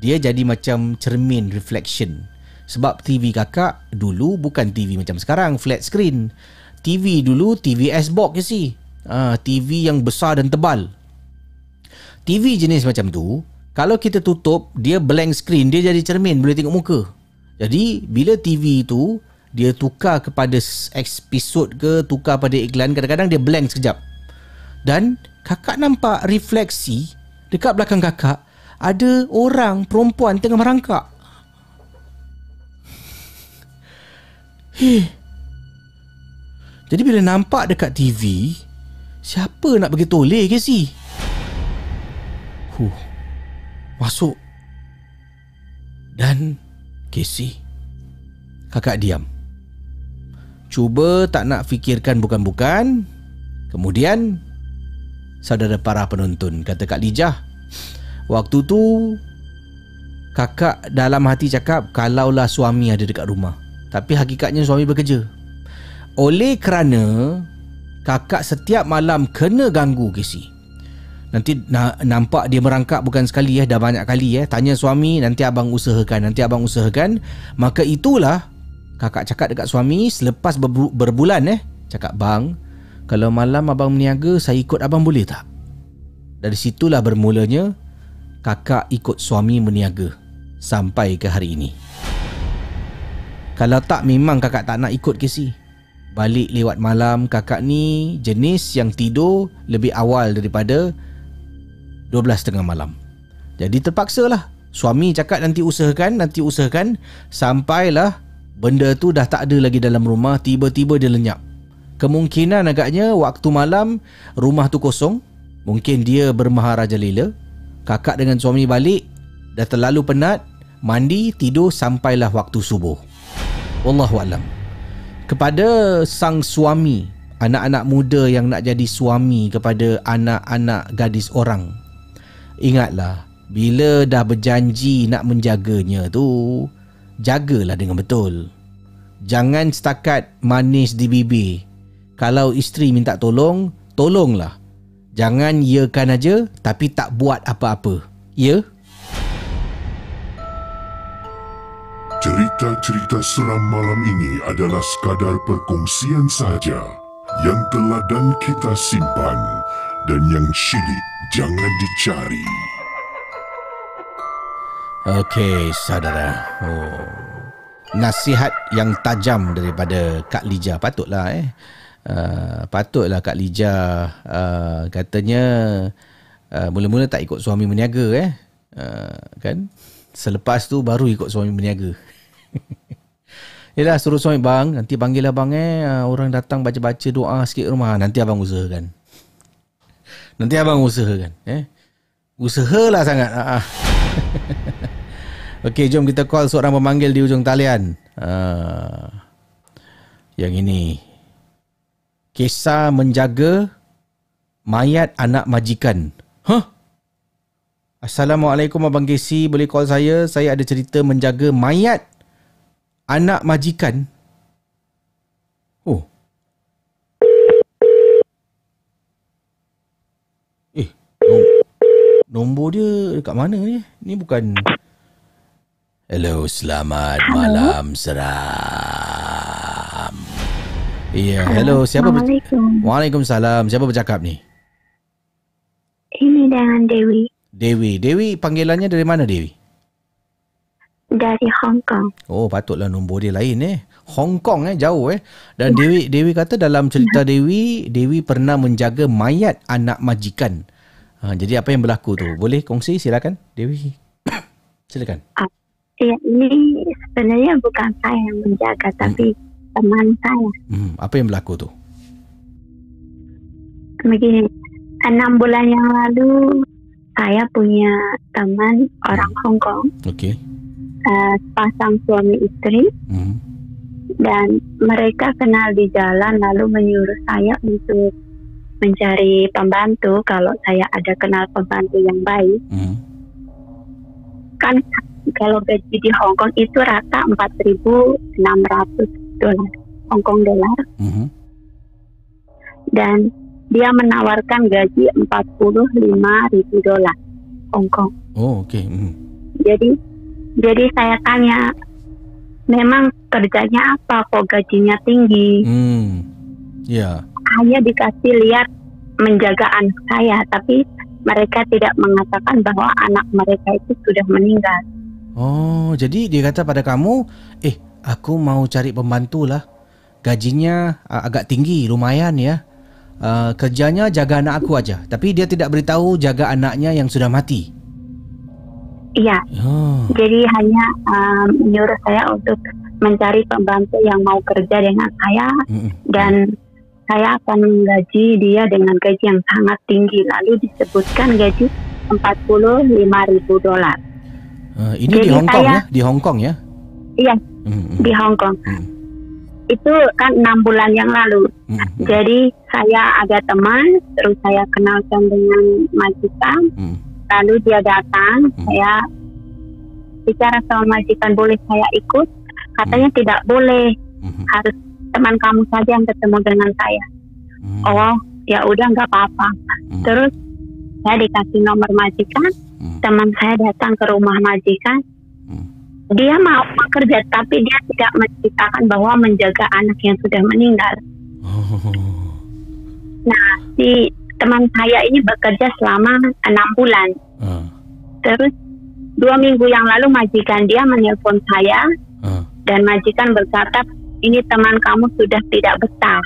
dia jadi macam cermin reflection sebab TV kakak dulu bukan TV macam sekarang flat screen TV dulu TV S-box je si ha, TV yang besar dan tebal TV jenis macam tu kalau kita tutup dia blank screen dia jadi cermin boleh tengok muka jadi bila TV tu dia tukar kepada episod ke tukar pada iklan kadang-kadang dia blank sekejap dan kakak nampak refleksi dekat belakang kakak ada orang perempuan tengah merangkak. Jadi bila nampak dekat TV, siapa nak bagi toleh ke si? Huh. Masuk. Dan Casey. Kakak diam. Cuba tak nak fikirkan bukan-bukan. Kemudian Saudara para penonton Kata Kak Lijah Waktu tu Kakak dalam hati cakap Kalaulah suami ada dekat rumah. Tapi hakikatnya suami bekerja. Oleh kerana Kakak setiap malam kena ganggu Casey Nanti na- nampak dia merangkak bukan sekali ya, Dah banyak kali ya. Tanya suami Nanti abang usahakan Nanti abang usahakan Maka itulah Kakak cakap dekat suami Selepas ber- berbulan eh Cakap bang Kalau malam abang meniaga Saya ikut abang boleh tak? Dari situlah bermulanya kakak ikut suami meniaga sampai ke hari ini. Kalau tak memang kakak tak nak ikut si. Balik lewat malam kakak ni jenis yang tidur lebih awal daripada 12.30 malam. Jadi terpaksalah. Suami cakap nanti usahakan, nanti usahakan. Sampailah benda tu dah tak ada lagi dalam rumah, tiba-tiba dia lenyap. Kemungkinan agaknya waktu malam rumah tu kosong. Mungkin dia bermaharaja lela. Kakak dengan suami balik, dah terlalu penat, mandi, tidur sampailah waktu subuh. Wallahualam. Kepada sang suami, anak-anak muda yang nak jadi suami kepada anak-anak gadis orang. Ingatlah, bila dah berjanji nak menjaganya tu, jagalah dengan betul. Jangan setakat manis di bibir. Kalau isteri minta tolong, tolonglah. Jangan yakan aja tapi tak buat apa-apa. Ya? Cerita-cerita seram malam ini adalah sekadar perkongsian sahaja yang teladan kita simpan dan yang syilid jangan dicari. Okey, saudara. Oh. Nasihat yang tajam daripada Kak Lija. Patutlah eh. Uh, patutlah Kak Lija uh, katanya uh, mula-mula tak ikut suami berniaga eh. Uh, kan? Selepas tu baru ikut suami berniaga. Yelah suruh suami bang Nanti panggil abang eh uh, Orang datang baca-baca doa sikit rumah Nanti abang usahakan Nanti abang usahakan eh? Usahalah sangat. Uh, Okey jom kita call seorang pemanggil di ujung talian. Uh, Yang ini. Kisah menjaga Mayat anak majikan. Huh? Assalamualaikum Abang Casey Boleh call saya? Saya ada cerita menjaga mayat Anak majikan Oh Eh nom- Nombor dia dekat mana ni Ni bukan Hello selamat Hello. malam seram Ya yeah, hello siapa ber- Assalamualaikum. Waalaikumsalam Siapa bercakap ni Ini dengan Dewi Dewi Dewi panggilannya dari mana Dewi dari Hong Kong. Oh patutlah nombor dia lain eh. Hong Kong eh jauh eh. Dan Dewi Dewi kata dalam cerita Dewi, Dewi pernah menjaga mayat anak majikan. Ha, jadi apa yang berlaku tu? Boleh kongsi silakan Dewi. silakan. Ya, ini sebenarnya bukan saya yang menjaga, tapi teman saya. Hmm, apa yang berlaku tu? Begini, enam bulan yang lalu saya punya teman orang Hong Kong, Okey. uh, pasang suami istri, Hmm. dan mereka kenal di jalan lalu menyuruh saya untuk mencari pembantu kalau saya ada kenal pembantu yang baik. Hmm. kan kalau gaji di Hong Kong itu rata 4.600 dolar Hong Kong dolar Hmm. dan dia menawarkan gaji 45.000 dolar Hong Kong. Oh okey. Hmm. Jadi jadi saya tanya memang kerjanya apa kok gajinya tinggi? Hmm. Ya. Hanya dikasih lihat menjaga anak saya tapi mereka tidak mengatakan bahwa anak mereka itu sudah meninggal. Oh, jadi dia kata pada kamu, eh aku mau cari pembantu lah. Gajinya uh, agak tinggi, lumayan ya. Uh, kerjanya jaga anak aku aja. Tapi dia tidak beritahu jaga anaknya yang sudah mati. Iya, Oh. Jadi hanya um, menyuruh saya untuk mencari pembantu yang mau kerja dengan saya Mm-mm. dan saya akan menggaji dia dengan gaji yang sangat tinggi. Lalu disebutkan gaji 45 ribu dolar. Uh, ini Jadi di Hong Kong saya- ya? Di Hong Kong ya? Iya, Mm-mm. di Hong Kong. Mm. Itu kan enam bulan yang lalu. Mm-mm. Jadi saya ada teman, terus saya kenalkan dengan majikan. Mm. Lalu dia datang, Hmm. saya bicara sama majikan, boleh saya ikut? Katanya Hmm. tidak boleh. Mhm. harus teman kamu saja yang ketemu dengan saya. Mm. Oh, ya udah nggak apa-apa. Mm. Terus saya dikasih nomor majikan, Mm. teman saya datang ke rumah majikan. Mm. Dia mau bekerja, tapi dia tidak menceritakan bahwa menjaga anak yang sudah meninggal. Oh. Si teman saya ini bekerja selama enam bulan. Ah. Terus dua minggu yang lalu majikan dia menelpon saya Ah. dan majikan berkata ini teman kamu sudah tidak betah.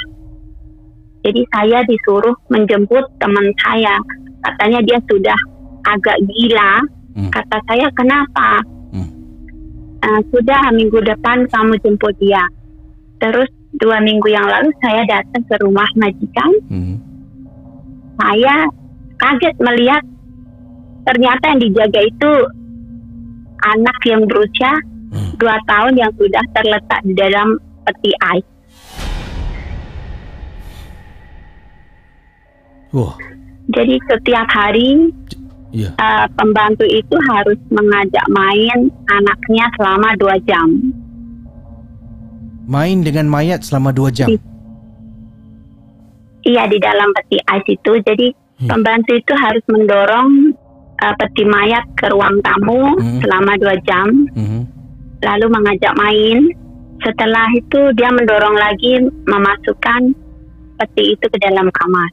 Jadi saya disuruh menjemput teman saya. Katanya dia sudah agak gila. Hmm. Kata saya, kenapa? Hmm. "Eh, sudah minggu depan kamu jemput dia. Terus dua minggu yang lalu saya datang ke rumah majikan. Hmm. Saya kaget melihat ternyata yang dijaga itu anak yang berusia Hmm. dua tahun yang sudah terletak di dalam peti ais. Wah, Jadi setiap hari ya. eh, pembantu itu harus mengajak main anaknya selama dua jam. Main dengan mayat selama dua jam. Iya di dalam peti ais itu. Jadi Hmm. pembantu itu harus mendorong eh, peti mayat ke ruang tamu Hmm. selama dua jam, Mhm. lalu mengajak main. Setelah itu dia mendorong lagi memasukkan peti itu ke dalam kamar.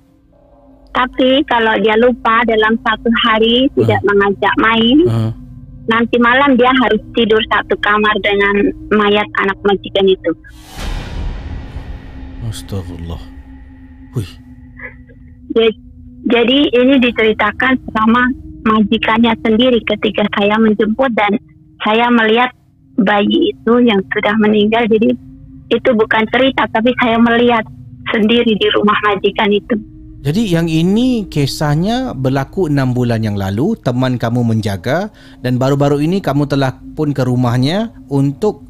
Tapi kalau dia lupa dalam satu hari tidak mengajak main, Ah. nanti malam dia harus tidur satu kamar dengan mayat anak majikan itu. Astagfirullah. Hui. Jadi, jadi ini diceritakan sama majikannya sendiri ketika saya menjemput dan saya melihat bayi itu yang sudah meninggal. Jadi itu bukan cerita tapi saya melihat sendiri di rumah majikan itu. Jadi yang ini kisahnya berlaku enam bulan yang lalu Teman kamu menjaga Dan baru-baru ini kamu telah pun ke rumahnya Untuk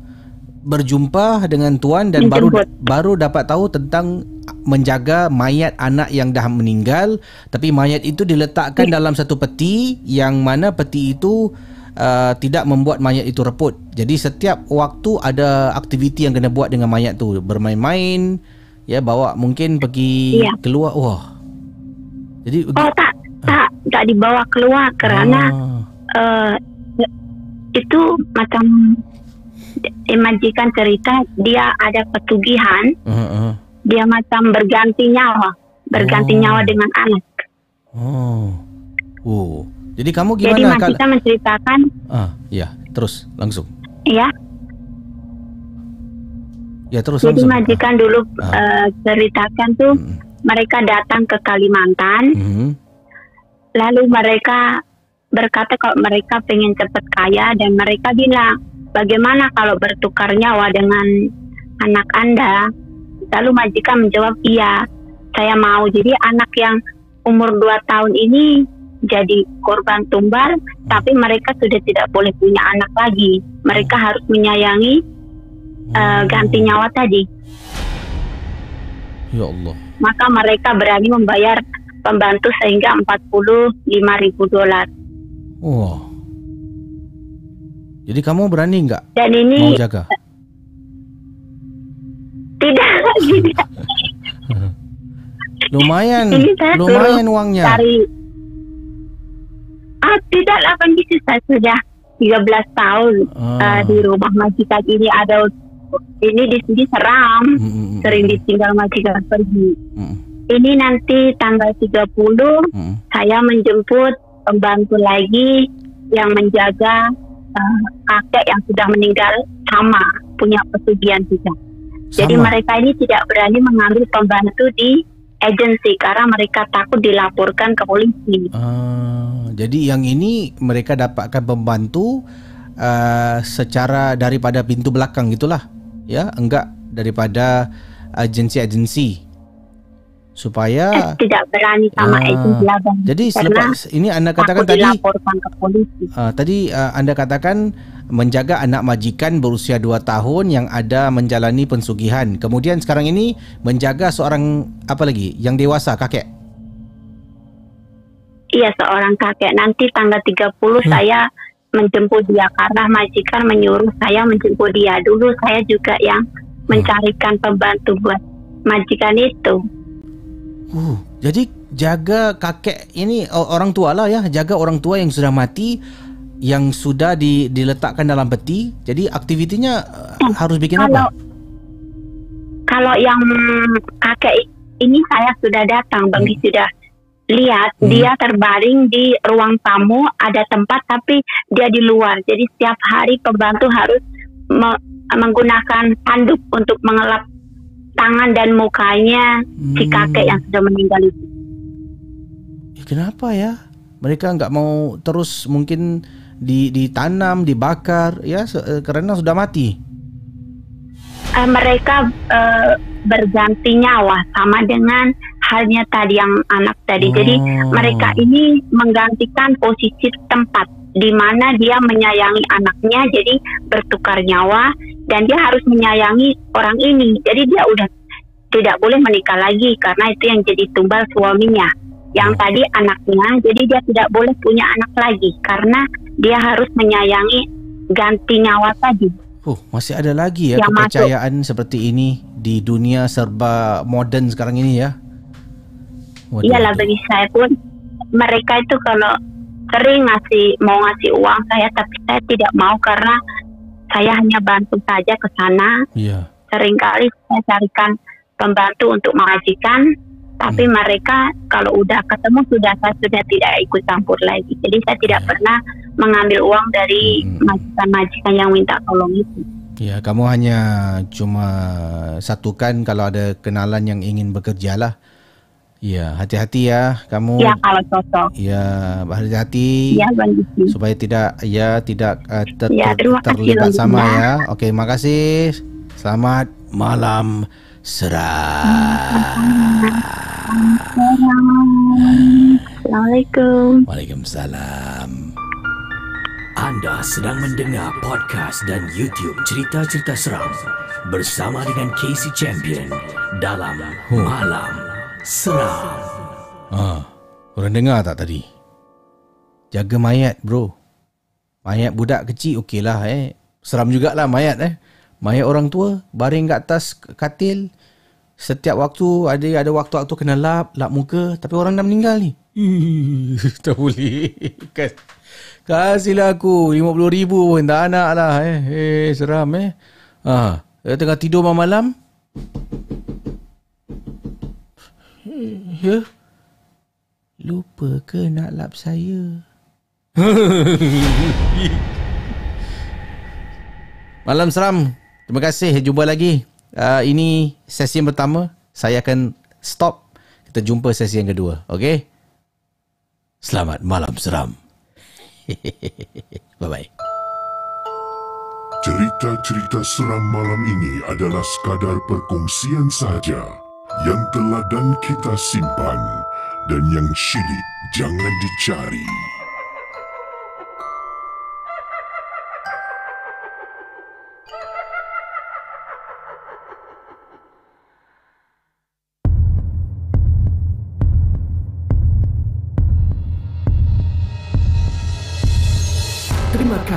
berjumpa dengan tuan Dan baru Menjemput. baru dapat tahu tentang Menjaga mayat anak yang dah meninggal Tapi mayat itu diletakkan dalam satu peti Yang mana peti itu uh, Tidak membuat mayat itu reput Jadi setiap waktu ada aktiviti yang kena buat dengan mayat tu Bermain-main Ya bawa mungkin pergi Iya. keluar Wah jadi Oh tak tak tak dibawa keluar karena Ah. eh, itu macam eh, majikan cerita dia ada petugihan Uh, uh. dia macam berganti nyawa berganti Oh. nyawa dengan anak. Oh. Oh. Jadi kamu Jadi gimana kalau majikan menceritakan Ah, ya, terus langsung. ya Ya, terus Jadi langsung. majikan dulu Ah. eh, ceritakan tuh Hmm. mereka datang ke Kalimantan, Mhm. lalu mereka berkata kalau mereka pengen cepat kaya dan mereka bilang bagaimana kalau bertukar nyawa dengan anak anda? Lalu majikan menjawab iya, saya mau. Jadi anak yang umur 2 tahun ini jadi korban tumbal, tapi mereka sudah tidak boleh punya anak lagi. Mereka harus menyayangi eh, ganti nyawa tadi. Ya Allah. maka mereka berani membayar pembantu sehingga 45 ribu dolar. Wah. Jadi kamu berani nggak Dan mau ini jaga? tidak tidak Lumayan, Ini lumayan uangnya. cari. Ah tidak lah begitu saya sudah 13 tahun Ah. eh, di rumah majikan ini ada ini di sini seram, Mm, mm, mm, sering mm, ditinggal majikan pergi. mm, Ini nanti tanggal 30 mm. saya menjemput pembantu lagi yang menjaga eh, kakek yang sudah meninggal sama punya pesugihan juga. Jadi Sama. mereka ini tidak berani mengambil pembantu di agensi karena mereka takut dilaporkan ke polisi. Ah, jadi yang ini mereka dapatkan pembantu uh, secara daripada pintu belakang gitulah. Ya, enggak daripada agensi-agensi. Supaya tidak berani sama Ah, agensi laban. jadi selepas ini anda katakan tadi ke polisi. uh, tadi uh, anda katakan menjaga anak majikan berusia 2 tahun yang ada menjalani pensugihan. Kemudian sekarang ini menjaga seorang apa lagi yang dewasa kakek. Iya seorang kakek nanti tanggal 30 Hmm. saya menjemput dia karena majikan menyuruh saya menjemput dia. Dulu saya juga yang mencarikan pembantu buat majikan itu. Uh, jadi jaga kakek ini orang tua lah ya, jaga orang tua yang sudah mati yang sudah di, diletakkan dalam peti. Jadi aktivitinya uh, harus bikin Kalau apa? kalau yang kakek ini saya sudah datang, Bang sudah lihat Hmm. dia terbaring di ruang tamu ada tempat tapi dia di luar. Jadi setiap hari pembantu harus me- menggunakan handuk untuk mengelap tangan dan mukanya si Hmm. kakek yang sudah meninggal itu. Ya, kenapa ya? Mereka nggak mau terus mungkin di ditanam, dibakar ya eh, kerana sudah mati. Eh, mereka eh, berganti nyawa sama dengan halnya tadi yang anak tadi. Jadi Oh. mereka ini menggantikan posisi tempat di mana dia menyayangi anaknya, jadi bertukar nyawa dan dia harus menyayangi orang ini. Jadi dia udah tidak boleh menikah lagi karena itu yang jadi tumbal suaminya. Yang tadi anaknya, jadi dia tidak boleh punya anak lagi karena dia harus menyayangi ganti nyawa tadi. Masih ada lagi ya Yang kepercayaan seperti ini di dunia serba moden sekarang ini ya. Waduh, Iyalah bagi saya pun mereka itu kalau sering ngasih mau ngasih uang saya tapi saya tidak mau karena saya hanya bantu saja ke sana. Iya. Seringkali saya carikan pembantu untuk mengajikan tapi Hmm. mereka kalau udah ketemu sudah saya sudah tidak ikut campur lagi. Jadi saya tidak pernah mengambil uang dari Hmm. majikan-majikan yang minta tolong itu. Ya, kamu hanya cuma satukan kalau ada kenalan yang ingin bekerja lah. Ya, hati-hati ya kamu. Ya kalau cocok. Ya, hati-hati. Ya begitu. supaya tidak ya tidak uh, ter, Ya, ter- kasih, terlibat Bang sama Gina. ya. Okey, makasih. Selamat malam seram. Assalamualaikum. Waalaikumsalam. Anda sedang mendengar podcast dan YouTube cerita-cerita seram bersama dengan Casey Champion dalam Malam Seram. Ah, orang dengar tak tadi? Jaga mayat, bro. Mayat budak kecil okeylah eh. Seram jugalah mayat eh. Mayat orang tua baring kat atas katil. Setiap waktu ada ada waktu-waktu kena lap, lap muka tapi orang dah meninggal ni. Tak boleh. Kas, kasihlah aku RM50,000 pun tak nak lah eh. Eh, seram eh. Ah, dia tengah tidur malam-malam. Ya. Lupa ke nak lap saya? Malam seram. Terima kasih. Jumpa lagi. Uh, ini sesi yang pertama. Saya akan stop. Kita jumpa sesi yang kedua. Okay? Selamat malam seram. Bye-bye. Cerita-cerita seram malam ini adalah sekadar perkongsian sahaja yang teladan kita simpan dan yang syilid jangan dicari.